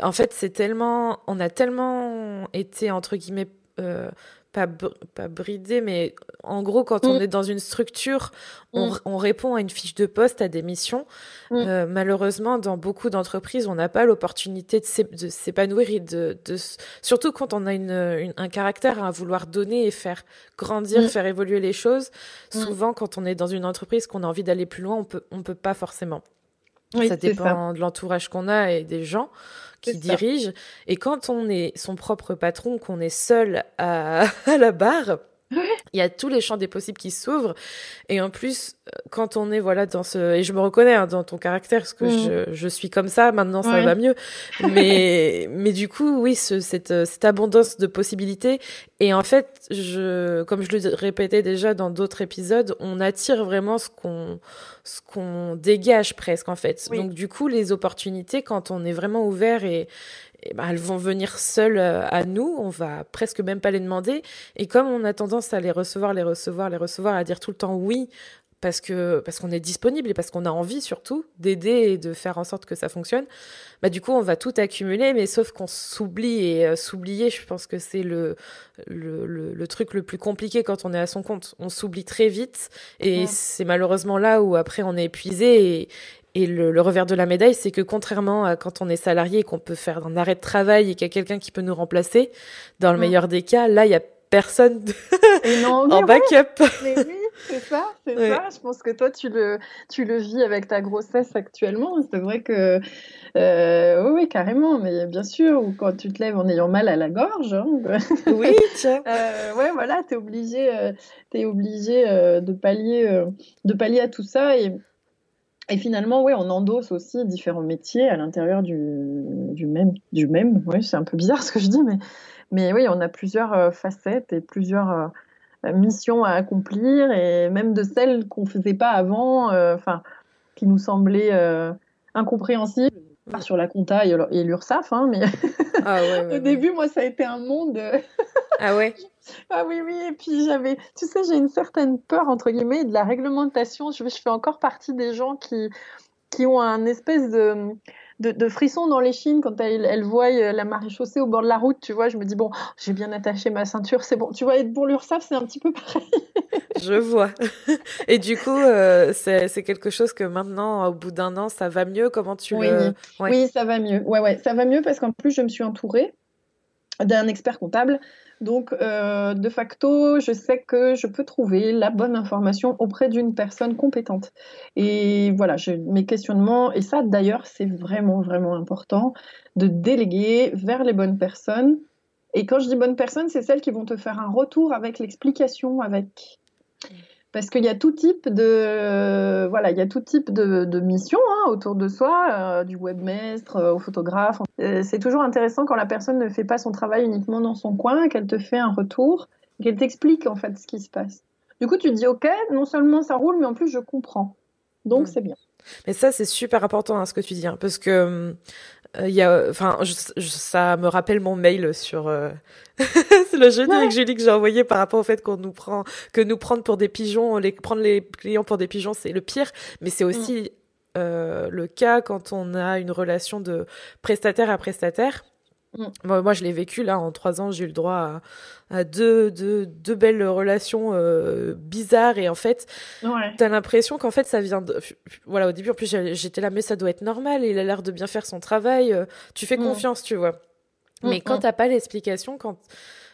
en fait, c'est tellement, on a tellement été, entre guillemets, euh, pas, pas bridé, mais en gros, quand on mm. est dans une structure, on, mm. on, répond à une fiche de poste, à des missions. Mm. Euh, malheureusement, dans beaucoup d'entreprises, on n'a pas l'opportunité de s'épanouir et de, de, surtout quand on a une, un caractère à vouloir donner et faire grandir, faire évoluer les choses. Souvent, quand on est dans une entreprise, qu'on a envie d'aller plus loin, on peut, on peut pas forcément. ça dépend de l'entourage qu'on a et des gens qui dirige. Et quand on est son propre patron, qu'on est seul à, à la barre, il y a tous les champs des possibles qui s'ouvrent. Et en plus, quand on est voilà dans ce et je me reconnais hein, dans ton caractère parce que mm. je, je, suis comme ça maintenant ça va mieux. Mais mais du coup oui ce, cette cette abondance de possibilités. Et en fait je comme je le répétais déjà dans d'autres épisodes on attire vraiment ce qu'on ce qu'on dégage presque en fait. Donc du coup les opportunités quand on est vraiment ouvert et eh ben, elles vont venir seules euh, à nous, on va presque même pas les demander. Et comme on a tendance à les recevoir, les recevoir, les recevoir, à dire tout le temps oui parce que parce qu'on est disponible et parce qu'on a envie surtout d'aider et de faire en sorte que ça fonctionne. Bah du coup on va tout accumuler, mais sauf qu'on s'oublie et euh, s'oublier, je pense que c'est le le, le truc le plus compliqué quand on est à son compte. On s'oublie très vite et c'est malheureusement là où après on est épuisé et, et le, le, revers de la médaille, c'est que contrairement à quand on est salarié et qu'on peut faire un arrêt de travail et qu'il y a quelqu'un qui peut nous remplacer, dans le meilleur des cas, là, il y a personne en backup. Mais oui, c'est ça, c'est ça. Je pense que toi, tu le, tu le vis avec ta grossesse actuellement. C'est vrai que, euh, oui, carrément, mais bien sûr, ou quand tu te lèves en ayant mal à la gorge. Hein, oui, tiens. euh, ouais, voilà, tu es obligé, euh, es obligé euh, de, pallier, euh, de pallier à tout ça. Et, et finalement, oui, on endosse aussi différents métiers à l'intérieur du, du, même. Du même. Oui, c'est un peu bizarre ce que je dis, mais mais oui, on a plusieurs euh, facettes et plusieurs euh, missions à accomplir, et même de celles qu'on ne faisait pas avant, euh, enfin, qui nous semblaient incompréhensibles pas sur la compta et l'URSSAF, hein, mais ah au début, moi, ça a été un monde. ah ouais Ah oui, oui, et puis j'avais, tu sais, j'ai une certaine peur, entre guillemets, de la réglementation. Je, je fais encore partie des gens qui, qui ont un espèce de, de, frissons dans les chines quand elles, elles voient euh, la marée chaussée au bord de la route. Tu vois, je me dis, bon, j'ai bien attaché ma ceinture, c'est bon. Tu vois, être pour l'URSSAF, c'est un petit peu pareil. je vois. Et du coup, euh, c'est quelque chose que maintenant, au bout d'un an, ça va mieux? Comment tu oui. le... Oui, ça va mieux. Ouais, ouais, ça va mieux parce qu'en plus, je me suis entourée d'un expert comptable donc, euh, de facto, je sais que je peux trouver la bonne information auprès d'une personne compétente. Et voilà, j'ai mes questionnements, et ça d'ailleurs, c'est vraiment, vraiment important, de déléguer vers les bonnes personnes. Et quand je dis bonnes personnes, c'est celles qui vont te faire un retour avec l'explication, avec parce qu'il y a tout type de voilà, il y a tout type de, de missions hein, autour de soi, euh, du webmestre euh, au photographe. Euh, c'est toujours intéressant quand la personne ne fait pas son travail uniquement dans son coin, qu'elle te fait un retour, qu'elle t'explique en fait ce qui se passe. Du coup, tu dis ok, non seulement ça roule, mais en plus je comprends. Donc c'est bien. Mais ça, c'est super important hein, ce que tu dis, hein, parce que il y a, enfin, ça me rappelle mon mail sur. Euh... c'est le jeudi avec Julie que j'ai envoyé par rapport au fait qu'on nous prend, que nous prendre pour des pigeons, les prendre les clients pour des pigeons, c'est le pire. Mais c'est aussi mm. euh, le cas quand on a une relation de prestataire à prestataire. Mm. Moi, je l'ai vécu là en trois ans. J'ai eu le droit à, à deux, deux, deux, belles relations euh, bizarres et en fait, ouais. t'as l'impression qu'en fait ça vient de. Voilà, au début en plus j'étais là, mais ça doit être normal. Il a l'air de bien faire son travail. Euh, tu fais mm. confiance, tu vois. Mm, mais quand t'as pas l'explication, quand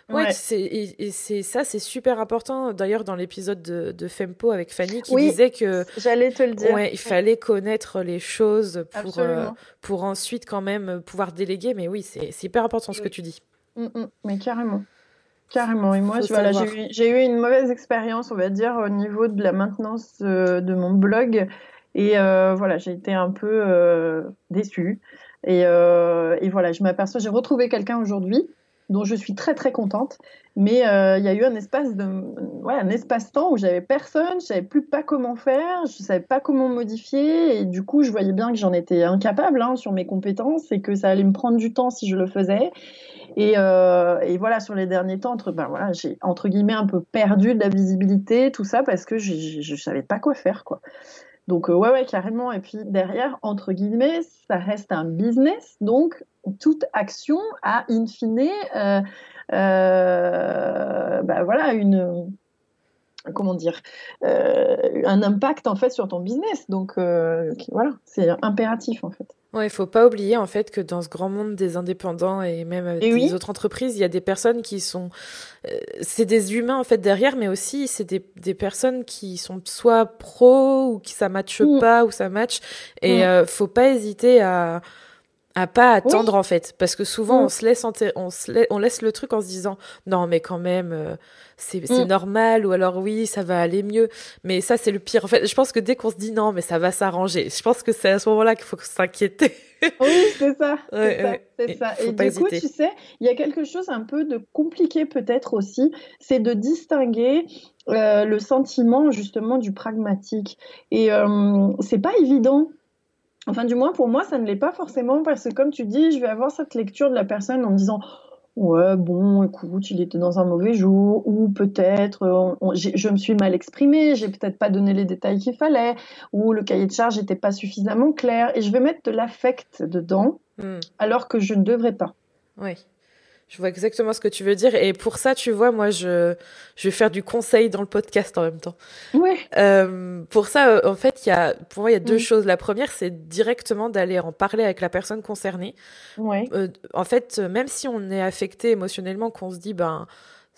Ouais, c'est et, c'est ça, c'est super important. D'ailleurs, dans l'épisode de, de Fempo avec Fanny, qui disait que j'allais te le dire. Ouais, il fallait connaître les choses pour euh, pour ensuite quand même pouvoir déléguer. Mais oui, c'est hyper important ce que tu dis. Mm, mm, mais carrément. Carrément. Et moi, voilà, j'ai eu, eu, une mauvaise expérience, on va dire, au niveau de la maintenance de, de mon blog. Et euh, voilà, j'ai été un peu euh, déçue. Et, euh, et, voilà, je m'aperçois, j'ai retrouvé quelqu'un aujourd'hui dont je suis très très contente. Mais euh, il y a eu un espace de, ouais, un espace-temps où j'avais personne, je savais plus pas comment faire, je savais pas comment modifier, et du coup, je voyais bien que j'en étais incapable hein, sur mes compétences et que ça allait me prendre du temps si je le faisais. Et, euh, et voilà, sur les derniers temps, entre, ben voilà, j'ai entre guillemets un peu perdu de la visibilité, tout ça parce que je, je savais pas quoi faire, quoi. Donc, euh, ouais, ouais, carrément. Et puis derrière, entre guillemets, ça reste un business. Donc, toute action a, in fine, euh, euh, bah, voilà, une comment dire, un impact en fait sur ton business. Donc voilà, c'est impératif en fait. Ouais, il faut pas oublier en fait que dans ce grand monde des indépendants et même avec des autres entreprises, il y a des personnes qui sont, euh, c'est des humains en fait derrière, mais aussi c'est des, des personnes qui sont soit pro ou qui ça matche mm. pas ou ça match. Et mm. euh, faut pas hésiter à à pas attendre en fait. Parce que souvent mm. on se laisse on se on laisse le truc en se disant non mais quand même euh, c'est mm. normal ou alors oui ça va aller mieux mais ça c'est le pire. En fait je pense que dès qu'on se dit non mais ça va s'arranger je pense que c'est à ce moment-là qu'il faut s'inquiéter. Oui c'est ça. C'est ça, et, du coup tu sais il y a quelque chose un peu de compliqué peut-être aussi. C'est de distinguer euh, le sentiment justement du pragmatique. Et euh, c'est pas évident Enfin, du moins, pour moi, ça ne l'est pas forcément parce que, comme tu dis, je vais avoir cette lecture de la personne en me disant Ouais, bon, écoute, il était dans un mauvais jour, ou peut-être je me suis mal exprimée, j'ai peut-être pas donné les détails qu'il fallait, ou le cahier de charge n'était pas suffisamment clair, et je vais mettre de l'affect dedans, hmm. alors que je ne devrais pas. Oui. Je vois exactement ce que tu veux dire. Et pour ça, tu vois, moi, je, je vais faire du conseil dans le podcast en même temps. Oui. Euh, pour ça, euh, en fait, il y a, pour moi, il y a deux choses. La première, c'est directement d'aller en parler avec la personne concernée. Ouais. Euh, en fait, même si on est affecté émotionnellement, qu'on se dit, ben,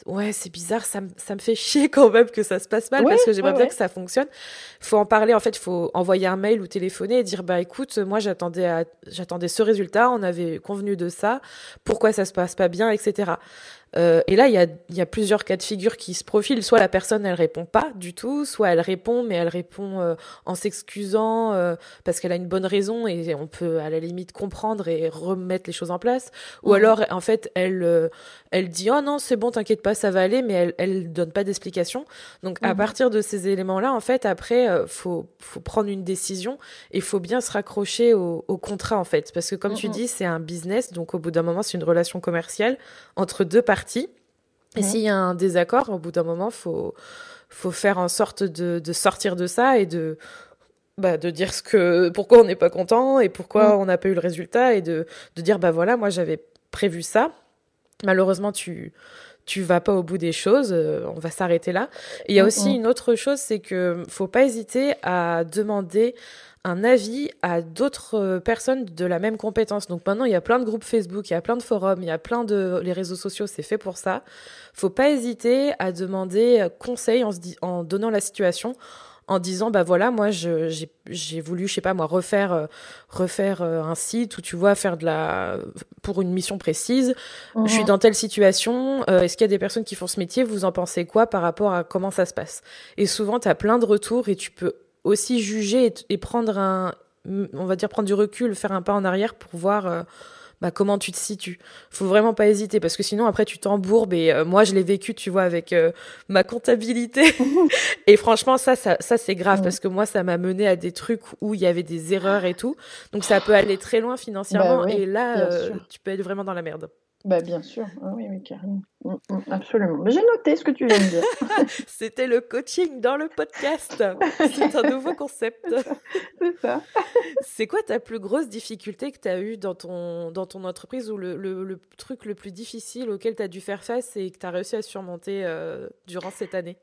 ouais, c'est bizarre, ça, ça me fait chier quand même que ça se passe mal parce que j'aimerais bien que ça fonctionne. Faut en parler, en fait, il faut envoyer un mail ou téléphoner et dire, bah écoute, moi j'attendais j'attendais ce résultat, on avait convenu de ça, pourquoi ça se passe pas bien, etc. Euh, et là, il y a, y a, plusieurs cas de figure qui se profilent. Soit la personne, elle répond pas du tout, soit elle répond, mais elle répond euh, en s'excusant euh, parce qu'elle a une bonne raison et on peut à la limite comprendre et remettre les choses en place. Ou alors, en fait, elle, elle dit oh non, c'est bon, t'inquiète pas, ça va aller, mais elle, elle donne pas d'explication. Donc à mhm. partir de ces éléments-là, en fait, après, faut, faut prendre une décision et faut bien se raccrocher au, au contrat en fait, parce que comme tu mhm. dis, c'est un business, donc au bout d'un moment, c'est une relation commerciale entre deux parties et s'il y a un désaccord, au bout d'un moment, faut faut faire en sorte de, de sortir de ça et de bah, de dire ce que pourquoi on n'est pas content et pourquoi on n'a pas eu le résultat et de, de dire bah voilà moi j'avais prévu ça. Malheureusement tu tu vas pas au bout des choses. Euh, on va s'arrêter là. Il y a mm, aussi mm. une autre chose c'est que faut pas hésiter à demander un avis à d'autres euh, personnes de la même compétence. Donc maintenant, il y a plein de groupes Facebook, il y a plein de forums, il y a plein de les réseaux sociaux, c'est fait pour ça. Faut pas hésiter à demander euh, conseil en, se en donnant la situation en disant bah voilà moi j'ai voulu je sais pas moi refaire euh, refaire un site ou tu vois faire de la pour une mission précise je suis mhm. dans telle situation est-ce qu'il y a des personnes qui font ce métier? Vous en pensez quoi par rapport à comment ça se passe? Et souvent tu as plein de retours et tu peux aussi juger et, prendre un, on va dire prendre du recul, faire un pas en arrière pour voir euh, bah, comment tu te situes. Faut vraiment pas hésiter parce que sinon après tu t'embourbes et euh, moi je l'ai vécu, tu vois, avec euh, ma comptabilité. et franchement ça, ça, ça c'est grave parce que moi ça m'a mené à des trucs où il y avait des erreurs et tout. Donc ça peut aller très loin financièrement bah et là tu peux être vraiment dans la merde. Bah, bien sûr, ah oui, oui, carrément. Mm, mm, absolument. J'ai noté ce que tu viens de dire. C'était le coaching dans le podcast. C'est un nouveau concept. C'est ça. C'est quoi ta plus grosse difficulté que tu as eue dans ton, dans ton entreprise ou le, le, truc le plus difficile auquel tu as dû faire face et que tu as réussi à surmonter euh, durant cette année?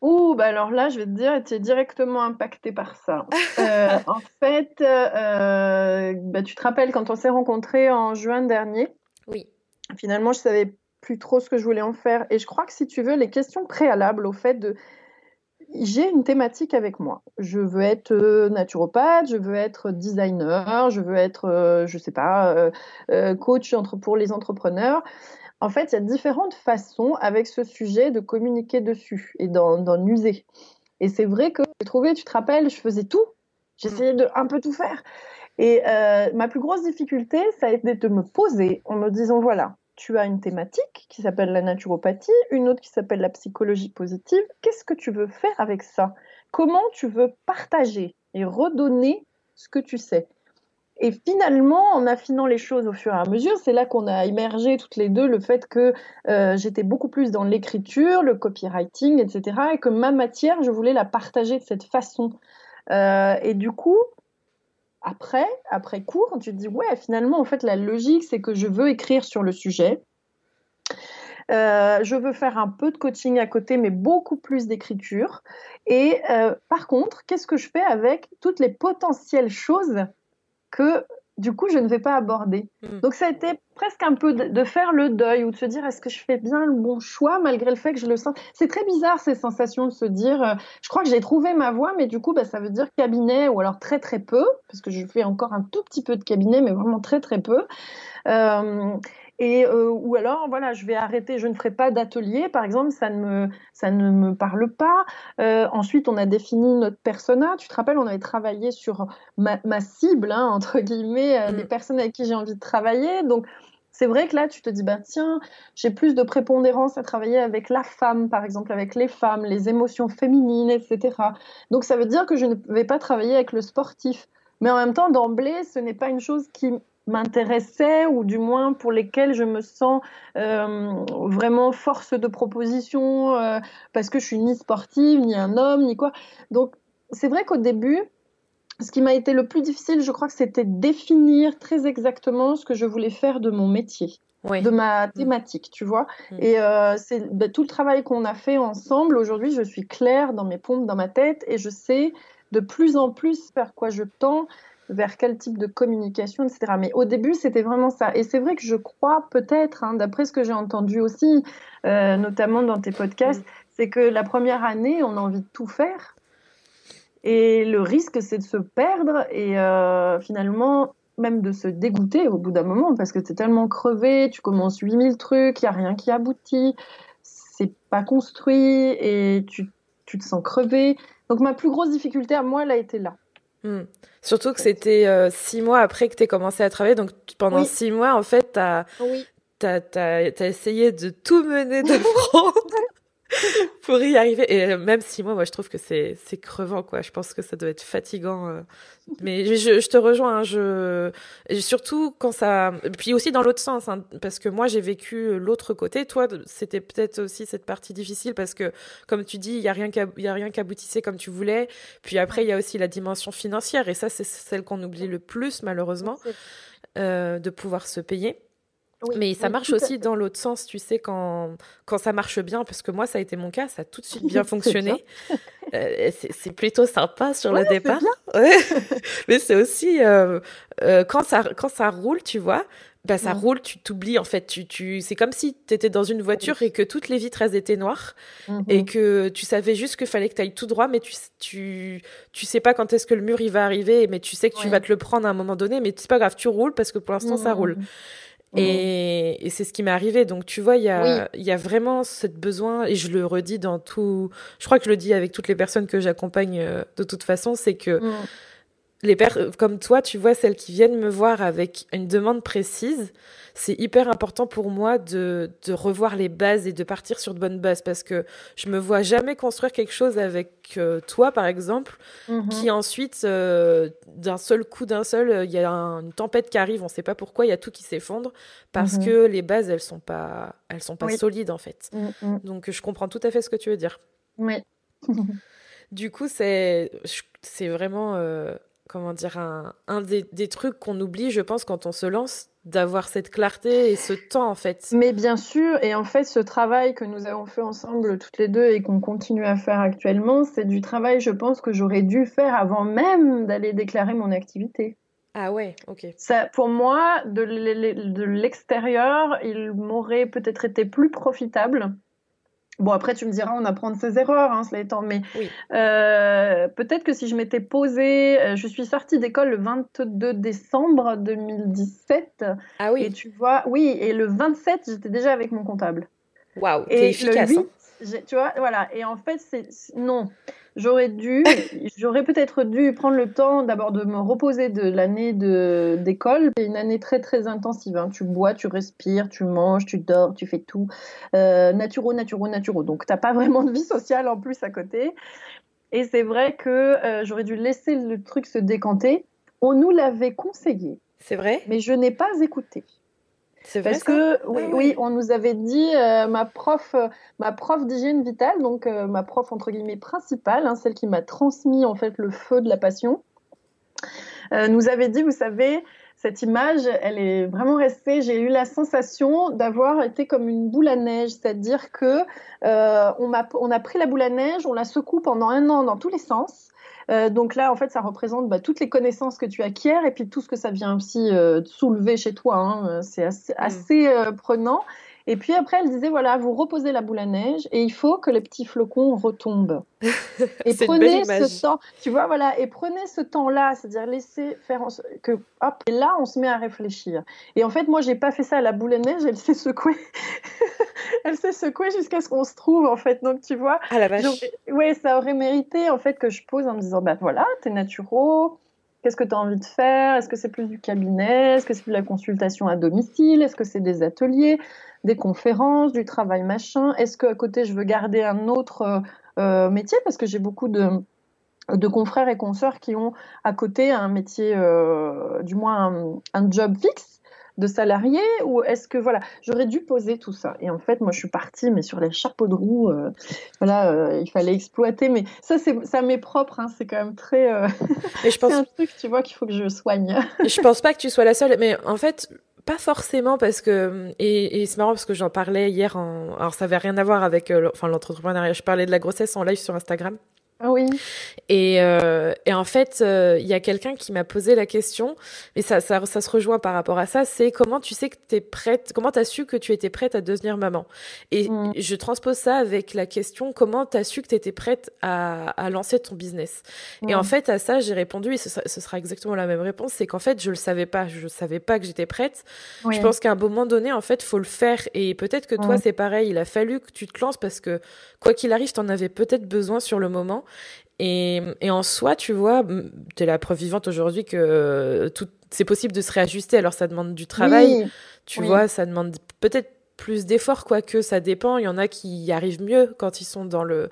Ouh, bah alors là, je vais te dire, tu es directement impacté par ça. Euh, en fait, euh, bah, tu te rappelles quand on s'est rencontrés en juin dernier? Oui. Finalement, je savais plus trop ce que je voulais en faire. Et je crois que si tu veux, les questions préalables au fait de j'ai une thématique avec moi. Je veux être euh, naturopathe, je veux être designer, je veux être, euh, je sais pas, euh, coach entre, pour les entrepreneurs. En fait, il y a différentes façons avec ce sujet de communiquer dessus et d'en user. Et c'est vrai que j'ai trouvé, tu te rappelles, je faisais tout. J'essayais de un peu tout faire. Et ma plus grosse difficulté, ça a été de me poser en me disant voilà, tu as une thématique qui s'appelle la naturopathie, une autre qui s'appelle la psychologie positive. Qu'est-ce que tu veux faire avec ça? Comment tu veux partager et redonner ce que tu sais? Et finalement, en affinant les choses au fur et à mesure, c'est là qu'on a immergé toutes les deux le fait que euh, j'étais beaucoup plus dans l'écriture, le copywriting, etc. Et que ma matière, je voulais la partager de cette façon. Euh, et du coup, après, après cours, tu te dis, ouais, finalement, en fait, la logique, c'est que je veux écrire sur le sujet. Euh, je veux faire un peu de coaching à côté, mais beaucoup plus d'écriture. Et par contre, qu'est-ce que je fais avec toutes les potentielles choses que du coup, je ne vais pas aborder. Hmm. Donc, ça a été presque un peu de, faire le deuil ou de se dire est-ce que je fais bien le bon choix malgré le fait que je le sens? C'est très bizarre ces sensations de se dire euh, je crois que j'ai trouvé ma voie, mais du coup, bah, ça veut dire cabinet ou alors très très peu, parce que je fais encore un tout petit peu de cabinet, mais vraiment très très peu. Euh, et euh, ou alors voilà je vais arrêter je ne ferai pas d'atelier par exemple ça ne me ça ne me parle pas euh, ensuite on a défini notre persona tu te rappelles on avait travaillé sur ma, ma cible hein, entre guillemets euh, les mm. personnes avec qui j'ai envie de travailler donc c'est vrai que là, tu te dis, bah tiens, j'ai plus de prépondérance à travailler avec la femme, par exemple, avec les femmes, les émotions féminines, etc. Donc ça veut dire que je ne vais pas travailler avec le sportif. Mais en même temps, d'emblée, ce n'est pas une chose qui m'intéressaient ou du moins pour lesquels je me sens euh, vraiment force de proposition euh, parce que je suis ni sportive, ni un homme, ni quoi. Donc c'est vrai qu'au début, ce qui m'a été le plus difficile, je crois que c'était définir très exactement ce que je voulais faire de mon métier. de ma mm. thématique, tu vois. Mm. Et euh, c'est bah, tout le travail qu'on a fait ensemble. Aujourd'hui, je suis claire dans mes pompes, dans ma tête, et je sais de plus en plus vers quoi je tends, vers quel type de communication, etc. Mais au début, c'était vraiment ça. Et c'est vrai que je crois peut-être, hein, d'après ce que j'ai entendu aussi, euh, notamment dans tes podcasts, c'est que la première année, on a envie de tout faire. Et le risque, c'est de se perdre et euh, finalement, même de se dégoûter au bout d'un moment, parce que tu es tellement crevé, tu commences 8000 trucs, il n'y a rien qui aboutit, c'est pas construit et tu, tu te sens crevé. Donc ma plus grosse difficulté à moi, elle a été là. Hmm. Surtout que c'était euh, six mois après que tu commencé à travailler. Donc pendant six mois, en fait, tu as, as, essayé de tout mener de front. pour y arriver. Et même si moi, moi, je trouve que c'est crevant, quoi. Je pense que ça doit être fatigant. Euh. Mais je, je, te rejoins. Hein, je... surtout quand ça. Puis aussi dans l'autre sens, hein, parce que moi, j'ai vécu l'autre côté. Toi, c'était peut-être aussi cette partie difficile parce que, comme tu dis, il n'y a rien qui aboutissait comme tu voulais. Puis après, il y a aussi la dimension financière. Et ça, c'est celle qu'on oublie le plus, malheureusement, euh, de pouvoir se payer mais ça marche aussi dans l'autre sens, tu sais, quand, quand ça marche bien, parce que moi, ça a été mon cas, ça a tout de suite bien fonctionné. Euh, c'est plutôt sympa sur le départ. mais c'est aussi, euh, euh, quand, ça, quand ça roule, tu vois, bah, ça roule, tu t'oublies, en fait. Tu, tu, c'est comme si tu étais dans une voiture et que toutes les vitres, elles étaient noires et mmh que tu savais juste qu'il fallait que tu ailles tout droit, mais tu, tu, tu sais pas quand est-ce que le mur, il va arriver, mais tu sais que tu vas te le prendre à un moment donné, mais c'est pas grave, tu roules parce que pour l'instant, ça roule. Mmh. Et, et c'est ce qui m'est arrivé. Donc, tu vois, il y a, il y a vraiment ce besoin, et je le redis dans tout. Je crois que je le dis avec toutes les personnes que j'accompagne euh, de toute façon, c'est que mmh. Les personnes comme toi, tu vois, celles qui viennent me voir avec une demande précise, c'est hyper important pour moi de, de, revoir les bases et de partir sur de bonnes bases parce que je me vois jamais construire quelque chose avec euh, toi, par exemple, mhm. qui ensuite, euh, d'un seul coup, d'un seul, il y a une tempête qui arrive, on sait pas pourquoi, il y a tout qui s'effondre parce mhm. que les bases, elles sont pas, elles sont pas solides en fait. Mhm. Donc, je comprends tout à fait ce que tu veux dire. Oui. du coup, c'est, c'est vraiment, euh, comment dire, un, un des, des trucs qu'on oublie, je pense, quand on se lance d'avoir cette clarté et ce temps en fait. Mais bien sûr, et en fait ce travail que nous avons fait ensemble toutes les deux et qu'on continue à faire actuellement, c'est du travail je pense que j'aurais dû faire avant même d'aller déclarer mon activité. Ah ouais, ok. Ça, pour moi, de l'extérieur, il m'aurait peut-être été plus profitable Bon, après, tu me diras, on apprend de ses erreurs, hein, cela étant, mais euh, peut-être que si je m'étais posée, euh, je suis sortie d'école le 22 décembre 2017. Ah oui. Et tu vois, oui, et le 27, j'étais déjà avec mon comptable. Waouh, t'es efficace. Le 8, hein. Tu vois, voilà. Et en fait, c'est non. J'aurais dû, j'aurais peut-être dû prendre le temps d'abord de me reposer de l'année d'école. C'est une année très très intensive. Hein. Tu bois, tu respires, tu manges, tu dors, tu fais tout. Euh, naturo, naturo, naturo. Donc t'as pas vraiment de vie sociale en plus à côté. Et c'est vrai que euh, j'aurais dû laisser le truc se décanter. On nous l'avait conseillé. C'est vrai? Mais je n'ai pas écouté. C'est vrai. Parce que oui, oui, on nous avait dit euh, ma prof, euh, ma prof d'hygiène vitale, donc ma prof entre guillemets principale, hein, celle qui m'a transmis en fait le feu de la passion, nous avait dit, vous savez, cette image, elle est vraiment restée. J'ai eu la sensation d'avoir été comme une boule à neige, c'est-à-dire que euh, on, a, on, a, pris la boule à neige, on la secoue pendant un an dans tous les sens. Euh, donc là, en fait, ça représente bah, toutes les connaissances que tu acquiers et puis tout ce que ça vient aussi euh, soulever chez toi. Hein. C'est assez, mm. assez prenant. Et puis après, elle disait voilà, vous reposez la boule à neige et il faut que les petits flocons retombent. et prenez ce temps, tu vois, voilà, et prenez ce temps-là, c'est-à-dire laisser faire que hop, et là on se met à réfléchir. Et en fait, moi, j'ai pas fait ça à la boule à neige, elle s'est secouée. elle s'est secouée jusqu'à ce qu'on se trouve en fait. Donc tu vois, ah, la vache. ouais, ça aurait mérité en fait que je pose en me disant bah voilà, t'es naturaux Qu'est-ce que tu as envie de faire? Est-ce que c'est plus du cabinet? Est-ce que c'est plus de la consultation à domicile? Est-ce que c'est des ateliers, des conférences, du travail machin? Est-ce qu'à côté, je veux garder un autre euh, euh, métier? Parce que j'ai beaucoup de, de confrères et consoeurs qui ont à côté un métier, euh, du moins un, job fixe de salariés ou est-ce que voilà j'aurais dû poser tout ça. Et en fait moi je suis partie mais sur les chapeaux de roue euh, voilà euh, il fallait exploiter. Mais ça c'est ça m'est propre hein, c'est quand même très euh... je pense... c'est un truc tu vois qu'il faut que je soigne. Je pense pas que tu sois la seule mais en fait pas forcément parce que et, et c'est marrant parce que j'en parlais hier en... alors ça avait rien à voir avec enfin l'entrepreneuriat. Je parlais de la grossesse en live sur Instagram oui. Et, euh, et en fait, euh, il y a quelqu'un qui m'a posé la question, mais ça, ça, ça, se rejoint par rapport à ça, c'est comment tu sais que tu es prête, comment tu as su que tu étais prête à devenir maman? Et mm. je transpose ça avec la question, comment tu as su que tu étais prête à, à, lancer ton business? Et en mm. fait, à ça, j'ai répondu, et ce, ce, sera exactement la même réponse, c'est qu'en fait, je le savais pas, je savais pas que j'étais prête. Je pense qu'à un moment donné, en fait, faut le faire. Et peut-être que toi, mm. c'est pareil, il a fallu que tu te lances parce que, quoi qu'il arrive, tu en avais peut-être besoin sur le moment. Et, et en soi, tu vois, tu es la preuve vivante aujourd'hui que tout, c'est possible de se réajuster. Alors ça demande du travail, tu vois, ça demande peut-être plus d'efforts, quoique ça dépend. Il y en a qui y arrivent mieux quand ils sont dans le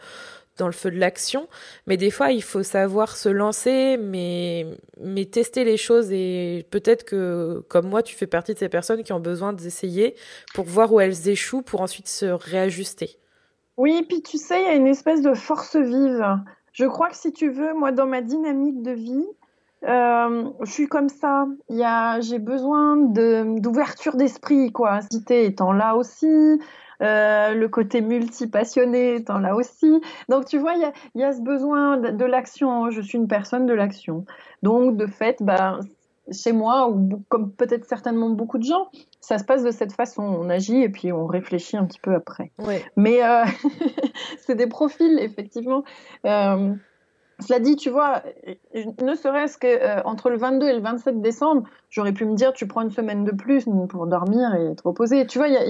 dans le feu de l'action, mais des fois il faut savoir se lancer, mais mais tester les choses et peut-être que comme moi tu fais partie de ces personnes qui ont besoin d'essayer pour voir où elles échouent pour ensuite se réajuster. Oui, puis tu sais, il y a une espèce de force vive. Je crois que si tu veux, moi, dans ma dynamique de vie, euh, je suis comme ça. J'ai besoin d'ouverture d'esprit, quoi. Cité étant là aussi, euh, le côté multi-passionné étant là aussi. Donc, tu vois, il y a, ce besoin de, de l'action. Je suis une personne de l'action. Donc, de fait, bah, chez moi, ou comme peut-être certainement beaucoup de gens, ça se passe de cette façon. On agit et puis on réfléchit un petit peu après. Mais euh, c'est des profils, effectivement. Euh, cela dit, tu vois, ne serait-ce qu'entre euh, le 22 et le 27 décembre, j'aurais pu me dire, tu prends une semaine de plus pour dormir et te reposer. Tu vois, y a,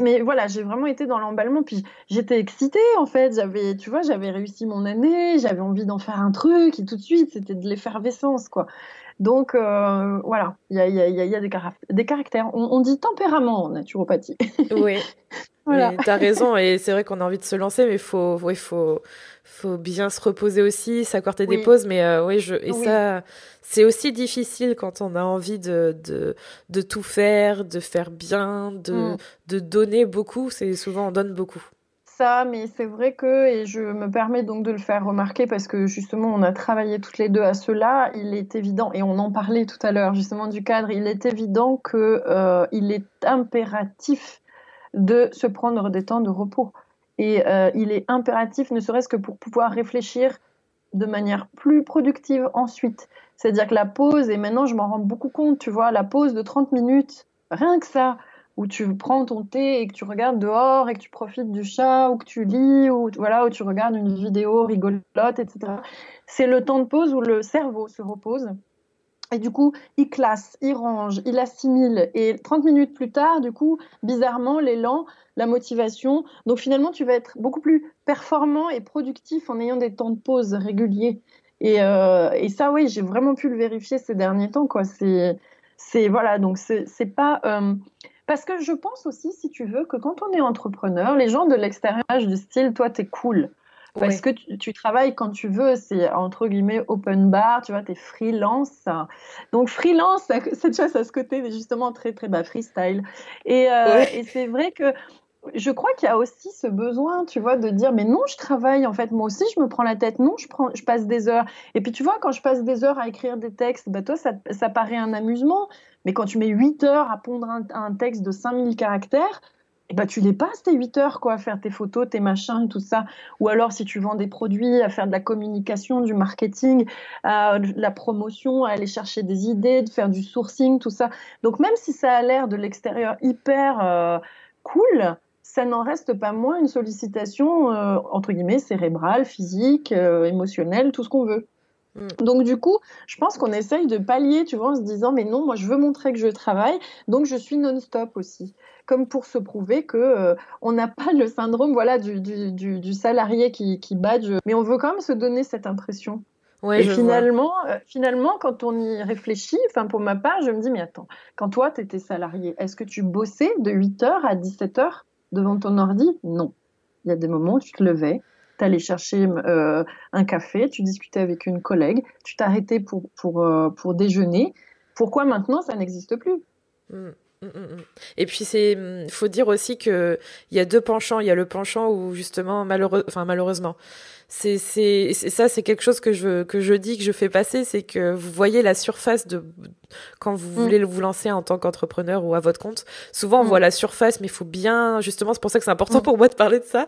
mais voilà, j'ai vraiment été dans l'emballement, puis j'étais excitée en fait. J'avais, tu vois, j'avais réussi mon année, j'avais envie d'en faire un truc et tout de suite, c'était de l'effervescence, quoi. Donc euh, voilà, il y a, y, a, y a, des, des caractères. On, on, dit tempérament en naturopathie. Oui, voilà. tu as raison. Et c'est vrai qu'on a envie de se lancer, mais il faut, ouais, faut, faut bien se reposer aussi, s'accorder des pauses. Mais euh, oui, je, et ça, c'est aussi difficile quand on a envie de, de, de tout faire, de faire bien, de, mm. de donner beaucoup. C'est souvent on donne beaucoup mais c'est vrai que, et je me permets donc de le faire remarquer parce que justement on a travaillé toutes les deux à cela, il est évident, et on en parlait tout à l'heure justement du cadre, il est évident qu'il euh, est impératif de se prendre des temps de repos. Et euh, il est impératif, ne serait-ce que pour pouvoir réfléchir de manière plus productive ensuite. C'est-à-dire que la pause, et maintenant je m'en rends beaucoup compte, tu vois, la pause de 30 minutes, rien que ça, où tu prends ton thé et que tu regardes dehors et que tu profites du chat ou que tu lis ou voilà où tu regardes une vidéo rigolote, etc. C'est le temps de pause où le cerveau se repose Et du coup, il classe, il range, il assimile. Et 30 minutes plus tard, du coup, bizarrement, l'élan, la motivation. Donc finalement, tu vas être beaucoup plus performant et productif en ayant des temps de pause réguliers. Et, euh, et ça, oui, j'ai vraiment pu le vérifier ces derniers temps. Quoi. C'est, c'est voilà, donc c'est, c'est pas. Euh, parce que je pense aussi, si tu veux, que quand on est entrepreneur, les gens de l'extérieur du style, toi, t'es cool. Parce que tu, travailles quand tu veux, c'est entre guillemets open bar, tu vois, tu es freelance. Donc freelance, cette chose à ce côté justement très très bas freestyle. Et, euh, et c'est vrai que je crois qu'il y a aussi ce besoin, tu vois, de dire mais non, je travaille en fait, moi aussi je me prends la tête, non, je prends, je passe des heures. Et puis tu vois, quand je passe des heures à écrire des textes, bah toi ça, paraît un amusement, mais quand tu mets 8 heures à pondre un, texte de 5000 caractères, et bah, tu les passes tes 8 heures quoi, à faire tes photos, tes machins et tout ça. Ou alors si tu vends des produits, à faire de la communication, du marketing, à de la promotion, à aller chercher des idées, de faire du sourcing, tout ça. Donc même si ça a l'air de l'extérieur hyper euh, cool, ça n'en reste pas moins une sollicitation euh, entre guillemets cérébrale, physique, euh, émotionnelle, tout ce qu'on veut. Mm. Donc du coup, je pense qu'on essaye de pallier, tu vois, en se disant mais non, moi je veux montrer que je travaille, donc je suis non-stop aussi comme pour se prouver que euh, on n'a pas le syndrome voilà du, du, du, salarié qui, qui, badge, mais on veut quand même se donner cette impression. et finalement, euh, finalement, quand on y réfléchit, enfin pour ma part, je me dis mais attends, quand toi tu étais salarié, est-ce que tu bossais de 8h à 17h devant ton ordi? Non. Il y a des moments où tu te levais, tu allais chercher euh, un café, tu discutais avec une collègue, tu t'arrêtais pour, pour, pour déjeuner. Pourquoi maintenant ça n'existe plus? Mm. Mm, mm, mm. Et puis c'est, faut dire aussi que il y a deux penchants. Il y a le penchant où justement malheureux, enfin malheureusement, c'est c'est ça c'est quelque chose que je que je dis que je fais passer, c'est que vous voyez la surface de quand vous voulez vous lancer en tant qu'entrepreneur ou à votre compte. Souvent on voit la surface, mais il faut bien justement c'est pour ça que c'est important pour moi de parler de ça.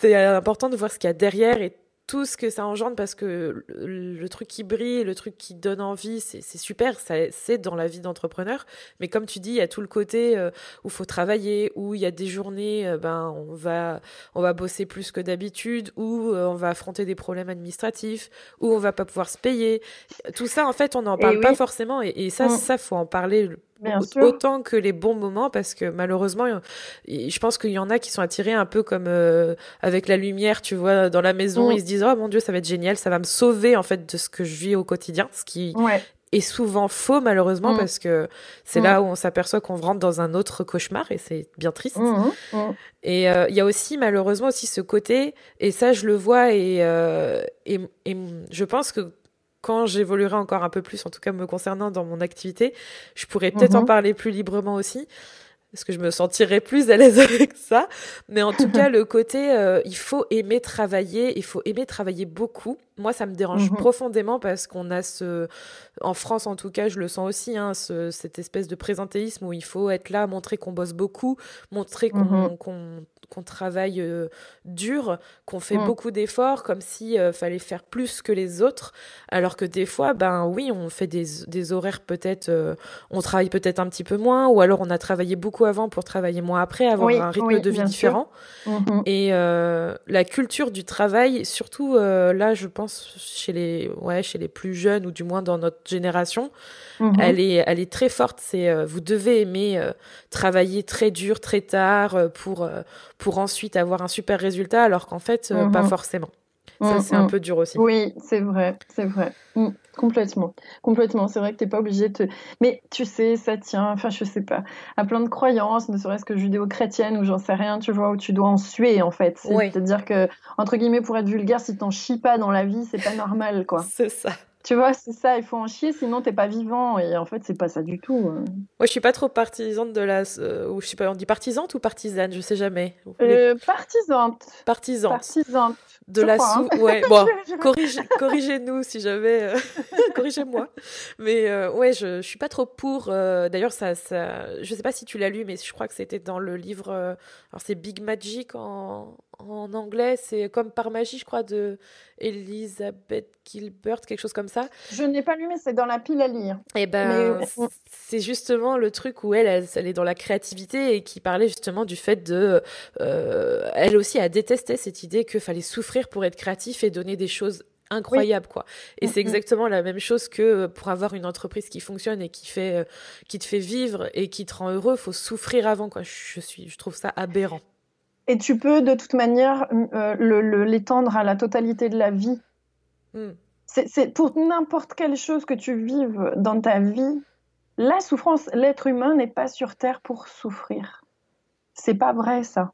C'est important de voir ce qu'il y a derrière et tout ce que ça engendre parce que le, truc qui brille, le truc qui donne envie, c'est super, c'est dans la vie d'entrepreneur. Mais comme tu dis, il y a tout le côté euh, où faut travailler, où il y a des journées, euh, ben on va on va bosser plus que d'habitude, où euh, on va affronter des problèmes administratifs, où on va pas pouvoir se payer. Tout ça, en fait, on n'en parle pas forcément, et, et ça, mm. ça faut en parler autant que les bons moments parce que malheureusement je pense qu'il y en a qui sont attirés un peu comme euh, avec la lumière tu vois dans la maison mm. ils se disent oh mon dieu ça va être génial ça va me sauver en fait de ce que je vis au quotidien ce qui est souvent faux malheureusement mm. parce que c'est mm. là où on s'aperçoit qu'on rentre dans un autre cauchemar et c'est bien triste et euh, il y a aussi malheureusement aussi ce côté et ça je le vois et, euh, et, et je pense que quand j'évoluerai encore un peu plus, en tout cas me concernant dans mon activité, je pourrais peut-être en mhm. parler plus librement aussi. Parce que je me sentirais plus à l'aise avec ça. Mais en tout cas, le côté, euh, il faut aimer travailler, il faut aimer travailler beaucoup. Moi, ça me dérange mhm. profondément parce qu'on a ce, en France en tout cas, je le sens aussi, hein, ce, cette espèce de présentéisme où il faut être là, montrer qu'on bosse beaucoup, montrer qu'on mhm qu'on travaille euh, dur, qu'on fait mm. beaucoup d'efforts, comme si euh, fallait faire plus que les autres, alors que des fois, ben oui, on fait des, des horaires peut-être, euh, on travaille peut-être un petit peu moins, ou alors on a travaillé beaucoup avant pour travailler moins après, avoir un rythme de vie différent. Mm-hmm. Et la culture du travail, surtout là, je pense chez les, ouais, chez les plus jeunes ou du moins dans notre génération, mm-hmm. elle est, elle est très forte. C'est, vous devez aimer travailler très dur, très tard pour pour ensuite avoir un super résultat, alors qu'en fait, euh, pas mhm. forcément. Ça, mhm, c'est un peu dur aussi. Oui, c'est vrai, c'est vrai. Mm, complètement. Complètement. C'est vrai que tu n'es pas obligé de te. Mais tu sais, ça tient, enfin, je sais pas, à plein de croyances, ne serait-ce que judéo-chrétiennes ou j'en sais rien, tu vois, où tu dois en suer, en fait. C'est-à-dire que, entre guillemets, pour être vulgaire, si t'en chies pas dans la vie, c'est pas normal, quoi. c'est ça. Tu vois, c'est ça, il faut en chier, sinon t'es pas vivant. Et en fait, c'est pas ça du tout. Moi, je suis pas trop partisane de la. Euh, ou je sais pas, on dit partisante ou partisane Je sais jamais. Euh, partisante. Partisante. Partisante. De la sou. Hein. Ouais, bon, corrigez-nous si jamais. Euh, corrigez-moi. Mais ouais, je, je suis pas trop pour. D'ailleurs, ça, ça. Je sais pas si tu l'as lu, mais je crois que c'était dans le livre. Alors, c'est Big Magic en, en anglais, c'est comme par magie, je crois, de Elizabeth Gilbert, quelque chose comme ça. Je n'ai pas lu, mais c'est dans la pile à lire. Et eh ben, c'est justement le truc où elle, elle, est dans la créativité et qui parlait justement du fait de, euh, elle aussi a détesté cette idée qu'il fallait souffrir pour être créatif et donner des choses incroyable, quoi. Et c'est exactement la même chose que pour avoir une entreprise qui fonctionne et qui fait, qui te fait vivre et qui te rend heureux, faut souffrir avant, quoi. Je suis, je trouve ça aberrant. Et tu peux de toute manière l'étendre à la totalité de la vie. Hmm. C'est pour n'importe quelle chose que tu vives dans ta vie, la souffrance, l'être humain n'est pas sur Terre pour souffrir. C'est pas vrai ça.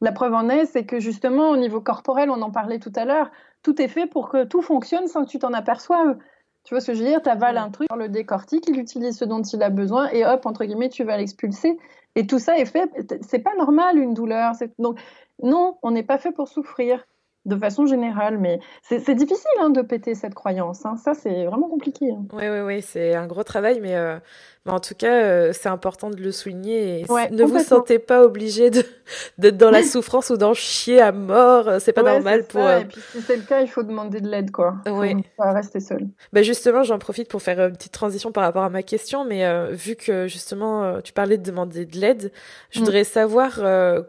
La preuve en est, c'est que justement au niveau corporel, on en parlait tout à l'heure, tout est fait pour que tout fonctionne sans que tu t'en aperçoives. Tu vois ce que je veux dire? Tu avales un truc, le décortique, il utilise ce dont il a besoin et hop, entre guillemets, tu vas l'expulser. Et tout ça est fait. C'est pas normal une douleur. Donc non, on n'est pas fait pour souffrir de façon générale. Mais c'est difficile hein, de péter cette croyance. Hein. Ça, c'est vraiment compliqué. Oui, oui, oui, c'est un gros travail, mais, euh, mais en tout cas, euh, c'est important de le souligner. Et ne vous sentez pas obligé d'être dans la souffrance ou d'en chier à mort. C'est pas normal pour. Ça. Euh, Et puis, si c'est le cas, il faut demander de l'aide, quoi. Oui. Pas rester seul. Bah justement, j'en profite pour faire une petite transition par rapport à ma question, mais vu que justement, tu parlais de demander de l'aide, je mm. voudrais savoir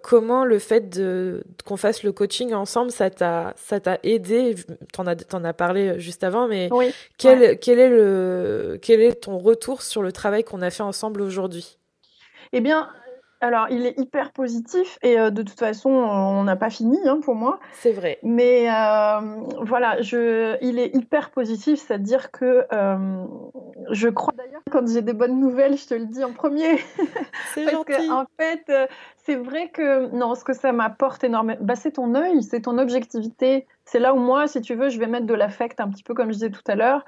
comment le fait de qu'on fasse le coaching ensemble, ça t'a ça t'a aidé T'en as en as parlé juste avant, mais quel quel est le quel est ton retour sur le travail qu'on a fait ensemble aujourd'hui Eh bien, alors, il est hyper positif et euh, de toute façon, on n'a pas fini hein, pour moi. C'est vrai. Mais euh, voilà, je, il est hyper positif, c'est-à-dire que euh, je crois d'ailleurs quand j'ai des bonnes nouvelles, je te le dis en premier. C'est Parce que en fait, c'est vrai que non, ce que ça m'apporte énormément, bah, c'est ton œil, c'est ton objectivité. C'est là où moi, si tu veux, je vais mettre de l'affect un petit peu comme je disais tout à l'heure.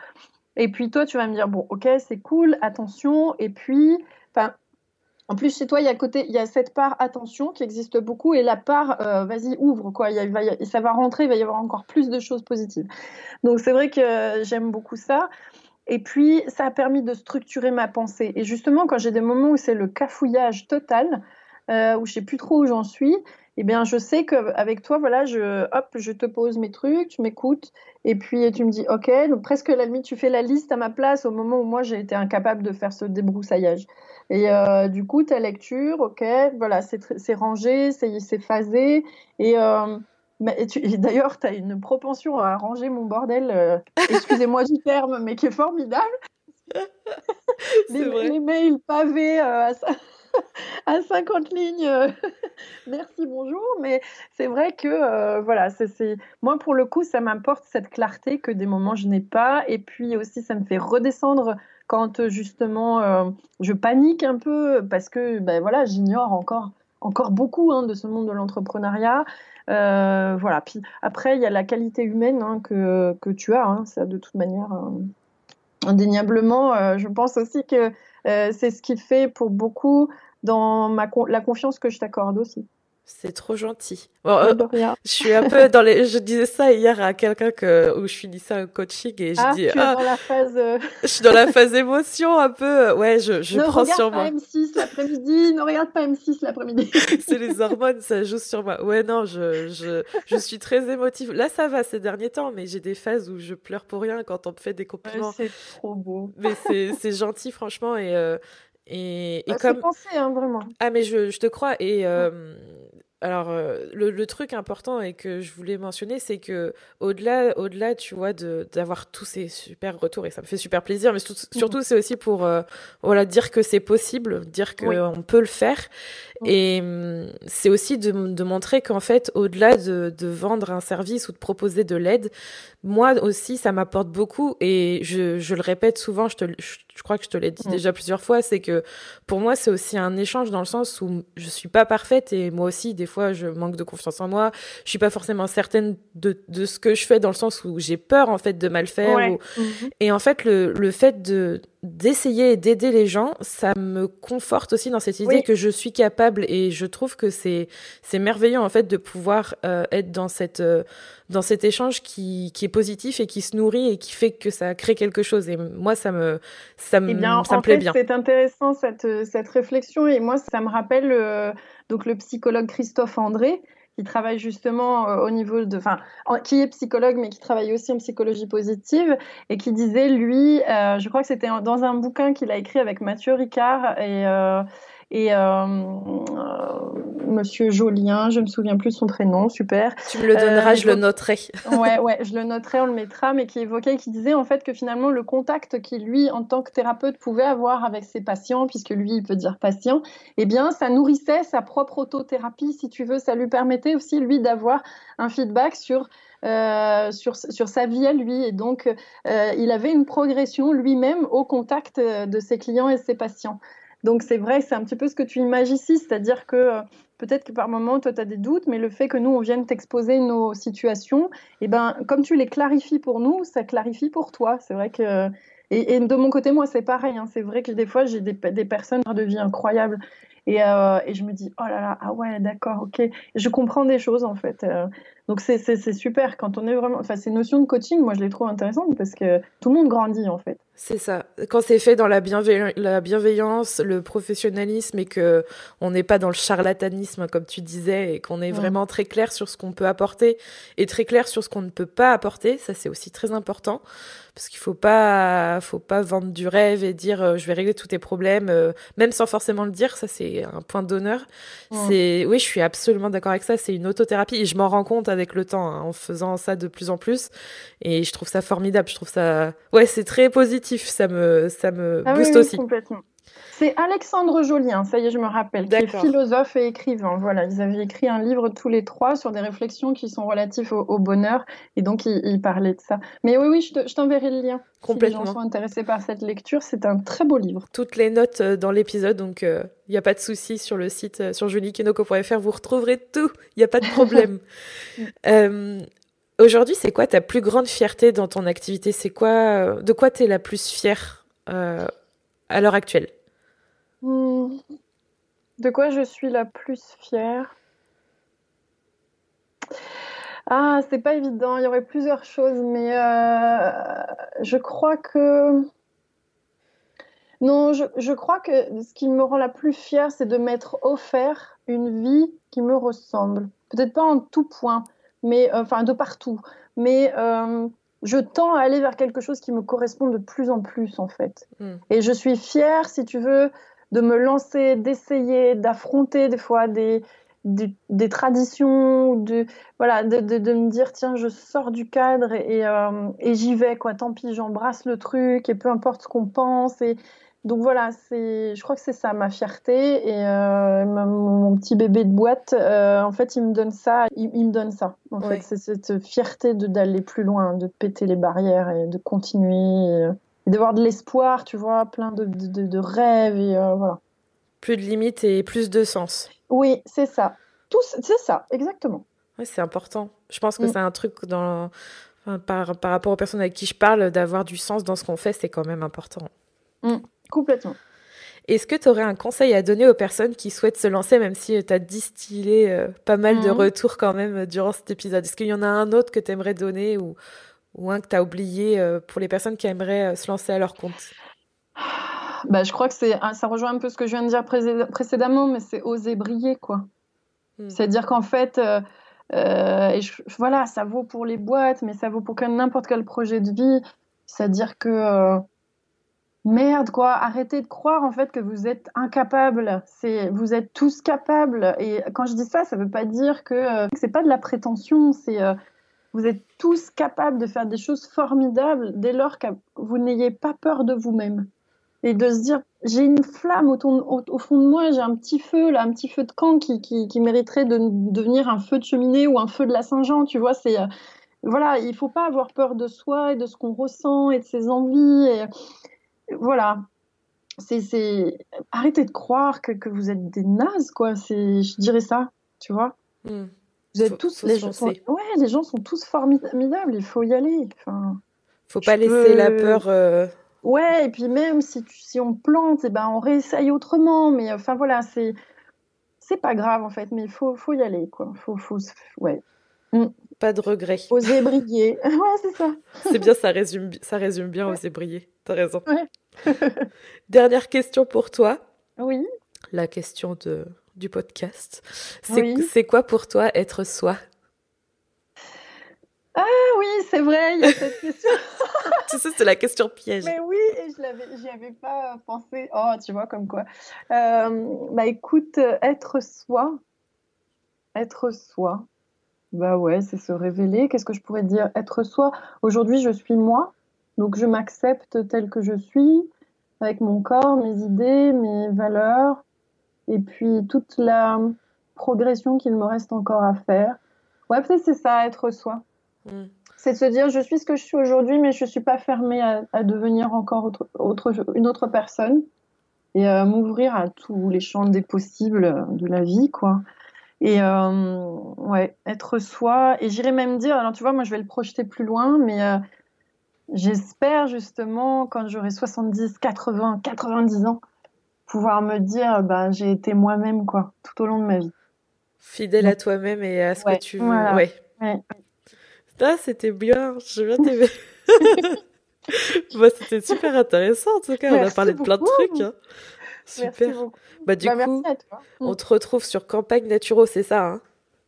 Et puis toi, tu vas me dire bon, ok, c'est cool, attention. Et puis, en plus, chez toi, il y a y a cette part attention qui existe beaucoup et la part, euh, vas-y, ouvre quoi. Ça va rentrer, il va y avoir encore plus de choses positives. Donc c'est vrai que j'aime beaucoup ça. Et puis, ça a permis de structurer ma pensée. Et justement, quand j'ai des moments où c'est le cafouillage total, euh, où je sais plus trop où j'en suis, eh bien, je sais qu'avec toi, voilà, je, hop, je te pose mes trucs, tu m'écoutes, et puis tu me dis, ok, donc presque la limite, tu fais la liste à ma place au moment où moi j'ai été incapable de faire ce débroussaillage. Et euh, du coup, ta lecture, ok, voilà, c'est rangé, c'est phasé. Et, euh, d'ailleurs, tu as une propension à ranger mon bordel, euh, excusez-moi du terme, mais qui est formidable. les, vrai. les, mails pavés à, à 50 lignes. Merci, bonjour. Mais c'est vrai que, voilà, c'est moi, pour le coup, ça m'importe cette clarté que des moments je n'ai pas. Et puis aussi, ça me fait redescendre quand euh, justement euh, je panique un peu parce que ben voilà, j'ignore encore, encore beaucoup hein, de ce monde de l'entrepreneuriat. Euh, voilà. Puis après, il y a la qualité humaine hein, que, que, tu as. Hein, ça, de toute manière, indéniablement, je pense aussi que c'est ce qui fait pour beaucoup dans ma, la confiance que je t'accorde aussi. C'est trop gentil. Euh, je suis un peu dans les. Je disais ça hier à quelqu'un que où je finissais un coaching et je ah, dis. Tu ah, dans la phase. Euh, je suis dans la phase émotion un peu. Ouais, je, je prends sur moi. Ne regarde pas M6 l'après-midi. Ne regarde pas M6 l'après-midi. c'est les hormones, ça joue sur moi. Ouais, non, je, je, je suis très émotive. Là, ça va ces derniers temps, mais j'ai des phases où je pleure pour rien quand on me fait des compliments. c'est trop beau. Mais c'est gentil, franchement, et. Euh, et, et bah, comme pensé, hein, vraiment. Ah mais je, je te crois et euh, alors, euh, le, truc important et que je voulais mentionner, c'est que au-delà, au-delà, tu vois, d'avoir tous ces super retours et ça me fait super plaisir, mais surtout, c'est aussi pour euh, voilà dire que c'est possible, dire qu'on peut le faire, et hum, c'est aussi de, de montrer qu'en fait, au-delà de, de, vendre un service ou de proposer de l'aide, moi aussi, ça m'apporte beaucoup et je, je, le répète souvent, je, te, je, crois que je te l'ai dit déjà plusieurs fois, c'est que pour moi, c'est aussi un échange dans le sens où je suis pas parfaite et moi aussi, des fois, je manque de confiance en moi. Je suis pas forcément certaine de, de ce que je fais dans le sens où j'ai peur, en fait, de mal faire. Ou... Mhm. Et en fait, le, le fait de, d'essayer et d'aider les gens, ça me conforte aussi dans cette idée que je suis capable et je trouve que c'est c'est merveilleux en fait de pouvoir euh, être dans cette euh, dans cet échange qui, qui est positif et qui se nourrit et qui fait que ça crée quelque chose. Et moi ça me ça me eh bien, ça me plaît bien. C'est intéressant cette cette réflexion. Et moi ça me rappelle euh, donc le psychologue Christophe André qui travaille justement euh, au niveau de, enfin, qui est psychologue mais qui travaille aussi en psychologie positive et qui disait lui, euh, je crois que c'était dans un bouquin qu'il a écrit avec Mathieu Ricard et euh, Et euh, Monsieur Jolien, je me souviens plus de son prénom, super. Tu me le donneras, je le noterai. ouais, ouais, je le noterai, on le mettra, mais qui évoquait, qui disait en fait que finalement le contact qu'il lui, en tant que thérapeute, pouvait avoir avec ses patients, puisque lui, il peut dire patient, eh bien, ça nourrissait sa propre autothérapie, si tu veux, ça lui permettait aussi lui d'avoir un feedback sur euh, sur, sur, sa vie à lui. Et donc, euh, il avait une progression lui-même au contact de ses clients et ses patients. Donc, c'est vrai, c'est un petit peu ce que tu imagines ici, c'est-à-dire que euh, peut-être que par moment, toi, tu as des doutes, mais le fait que nous, on vienne t'exposer nos situations, eh ben, comme tu les clarifies pour nous, ça clarifie pour toi. C'est vrai que. Et, de mon côté, moi, c'est pareil. Hein. C'est vrai que des fois, j'ai des, des personnes de vie incroyables. Et, euh, et, je me dis, oh là là, ah ouais, d'accord, ok. je comprends des choses, en fait. Euh, donc, c'est super. Quand on est vraiment. Enfin, ces notions de coaching, moi, je les trouve intéressantes parce que tout le monde grandit, en fait. C'est ça. Quand c'est fait dans la, la, bienveillance, le professionnalisme et que on n'est pas dans le charlatanisme, comme tu disais, et qu'on est vraiment très clair sur ce qu'on peut apporter et très clair sur ce qu'on ne peut pas apporter, ça c'est aussi très important parce qu'il faut pas, faut pas vendre du rêve et dire euh, je vais régler tous tes problèmes, euh, même sans forcément le dire. Ça c'est un point d'honneur. C'est, oui, je suis absolument d'accord avec ça. C'est une autothérapie et je m'en rends compte avec le temps hein, en faisant ça de plus en plus. Et je trouve ça formidable. Je trouve ça, ouais, c'est très positif ça me, ça me ah booste aussi. Complètement. C'est Alexandre Jolien, ça y est, je me rappelle, qui est philosophe et écrivain. Voilà, ils avaient écrit un livre tous les trois sur des réflexions qui sont relatives au, bonheur, et donc ils, parlaient de ça. Mais oui, oui, je t'enverrai le lien. Complètement. Si les gens sont intéressés par cette lecture, c'est un très beau livre. Toutes les notes euh, dans l'épisode, donc il euh, n'y a pas de souci sur le site, euh, sur juliekenoko.fr, vous retrouverez tout, il n'y a pas de problème. Aujourd'hui, c'est quoi ta plus grande fierté dans ton activité? C'est quoi, de quoi tu es la plus fière euh, à l'heure actuelle? Hmm. De quoi je suis la plus fière? Ah, c'est pas évident. Il y aurait plusieurs choses, mais euh, je crois que non, je, je, crois que ce qui me rend la plus fière, c'est de m'être offert une vie qui me ressemble. Peut-être pas en tout point, mais euh, enfin de partout. Mais euh, je tends à aller vers quelque chose qui me correspond de plus en plus en fait. Hmm. Et je suis fière, si tu veux, de me lancer, d'essayer, d'affronter des fois des, des, traditions, de, voilà, de, de, me dire tiens, je sors du cadre et, euh, et j'y vais, quoi. Tant pis, j'embrasse le truc et peu importe ce qu'on pense. Et, donc voilà, c'est, je crois que c'est ça ma fierté et euh, mon, petit bébé de boîte, euh, en fait, il me donne ça, il, me donne ça. En fait, c'est cette fierté de d'aller plus loin, de péter les barrières et de continuer, et, d'avoir de l'espoir, tu vois, plein de, de, rêves et euh, voilà. Plus de limites et plus de sens. Oui, c'est ça. Tout, c'est ça, exactement. Oui, c'est important. Je pense que mm. c'est un truc dans, par, par rapport aux personnes avec qui je parle, d'avoir du sens dans ce qu'on fait, c'est quand même important. Mm. Complètement. Est-ce que tu aurais un conseil à donner aux personnes qui souhaitent se lancer, même si tu as distillé euh, pas mal de mhm. retours quand même euh, durant cet épisode? Est-ce qu'il y en a un autre que tu aimerais donner ou, ou un que tu as oublié euh, pour les personnes qui aimeraient se lancer à leur compte? Bah, Je crois que c'est, ça rejoint un peu ce que je viens de dire précédemment, mais c'est oser briller. quoi. Hmm. C'est-à-dire qu'en fait, et voilà, ça vaut pour les boîtes, mais ça vaut pour n'importe quel projet de vie. C'est-à-dire que merde quoi, arrêtez de croire en fait que vous êtes incapable. C'est vous êtes tous capables et quand je dis ça, ça veut pas dire que euh, c'est pas de la prétention, c'est euh, vous êtes tous capables de faire des choses formidables dès lors que vous n'ayez pas peur de vous-même et de se dire j'ai une flamme au, fond de moi, j'ai un petit feu là, un petit feu de camp qui, mériterait de devenir un feu de cheminée ou un feu de la Saint-Jean, tu vois, euh, voilà, il faut pas avoir peur de soi et de ce qu'on ressent et de ses envies voilà. C'est, arrêtez de croire que, vous êtes des nazes, quoi. Je dirais ça, tu vois. Hmm. Vous êtes tous, les gens, sont, ouais, les gens sont tous formidables. Il faut y aller. Enfin, faut pas laisser la peur. Euh, ouais, et puis même si, si on plante, et eh ben on réessaye autrement. Mais enfin voilà, c'est, c'est pas grave en fait, mais il faut, faut y aller, quoi. Faut, faut, ouais. Hmm. Pas de regret. Oser briller. ouais, c'est ça. c'est bien, ça résume, ça résume bien oser briller. T'as raison. Dernière question pour toi. Oui. La question de, du podcast. C'est quoi pour toi être soi? Ah oui, c'est vrai, il y a cette question. tu sais, c'est la question piège. Mais oui, et je j'y avais pas pensé. Oh, tu vois, comme quoi. Euh, bah écoute, être soi, être soi. Bah ouais, c'est se révéler. Qu'est-ce que je pourrais dire? Être soi. Aujourd'hui, je suis moi, donc je m'accepte tel que je suis, avec mon corps, mes idées, mes valeurs, et puis toute la progression qu'il me reste encore à faire. Ouais, peut-être c'est ça, être soi. Mm. C'est de se dire, je suis ce que je suis aujourd'hui, mais je ne suis pas fermée à, devenir encore autre, une autre personne et à m'ouvrir à tous les champs des possibles de la vie, quoi. Et euh, ouais, être soi. Et j'irais même dire, alors tu vois, moi je vais le projeter plus loin, mais euh, j'espère justement, quand j'aurai 70, 80, 90 ans, pouvoir me dire, bah, j'ai été moi-même, quoi, tout au long de ma vie. Fidèle à toi-même et à ce que tu veux. Ouais. ouais. Ah, c'était bien, j'ai bien aimé. bah, c'était super intéressant en tout cas, on a parlé de plein de trucs. Hein. Super. Bah, du bah, coup, on te retrouve sur Campagne Naturo, c'est ça hein?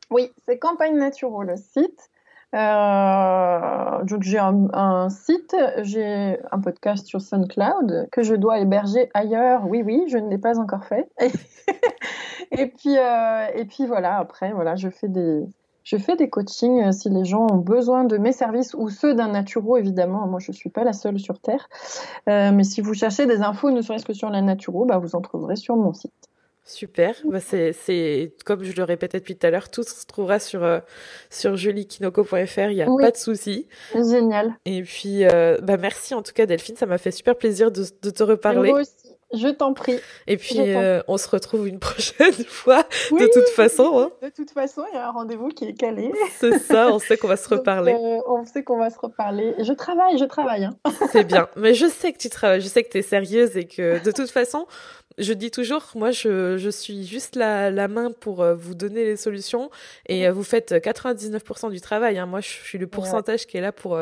Oui, c'est Campagne Naturo le site. Euh, donc j'ai un, site, j'ai un podcast sur SoundCloud que je dois héberger ailleurs. Oui, oui, je ne l'ai pas encore fait. et puis, euh, et puis voilà. Après, voilà, je fais des, je fais des coachings euh, si les gens ont besoin de mes services ou ceux d'un naturo, évidemment. Moi, je suis pas la seule sur Terre. Euh, mais si vous cherchez des infos, ne serait-ce que sur la naturo, bah, vous en trouverez sur mon site. Super. Bah c'est, comme je le répétais depuis tout à l'heure, tout se trouvera sur, euh, sur juliekinoko.fr. Il n'y a pas de souci. Génial. Et puis, bah merci en tout cas, Delphine. Ça m'a fait super plaisir de, de te reparler. Moi aussi. Je t'en prie. Et puis, euh, on se retrouve une prochaine fois, de toute façon. Hein. De toute façon, il y a un rendez-vous qui est calé. C'est ça, on sait qu'on va se reparler. Euh, on sait qu'on va se reparler. Je travaille, je travaille. Hein. C'est bien. Mais je sais que tu travailles, je sais que tu es sérieuse et que de toute façon, je dis toujours, moi, je, je suis juste la, la main pour euh, vous donner les solutions et vous faites 99% du travail. Hein. Moi, je suis le pourcentage qui est là pour,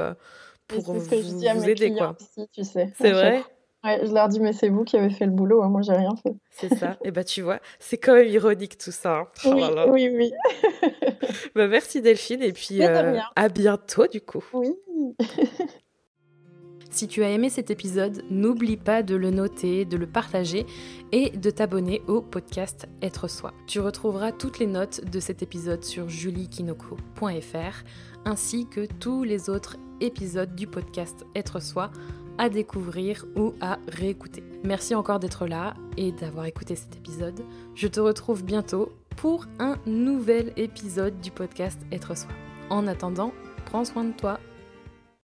pour vous, vous aider. Quoi. tu sais. C'est vrai? Ouais, je leur dis, mais c'est vous qui avez fait le boulot, hein, moi j'ai rien fait. C'est ça. Et bah tu vois, c'est quand même ironique tout ça. Hein. Oh oui, oui, bah, merci Delphine, et puis euh, à bientôt du coup. Oui. Si tu as aimé cet épisode, n'oublie pas de le noter, de le partager et de t'abonner au podcast Être Soi. Tu retrouveras toutes les notes de cet épisode sur juliekinoko.fr ainsi que tous les autres épisodes du podcast Être Soi à découvrir ou à réécouter. Merci encore d'être là et d'avoir écouté cet épisode. Je te retrouve bientôt pour un nouvel épisode du podcast Être Soi. En attendant, prends soin de toi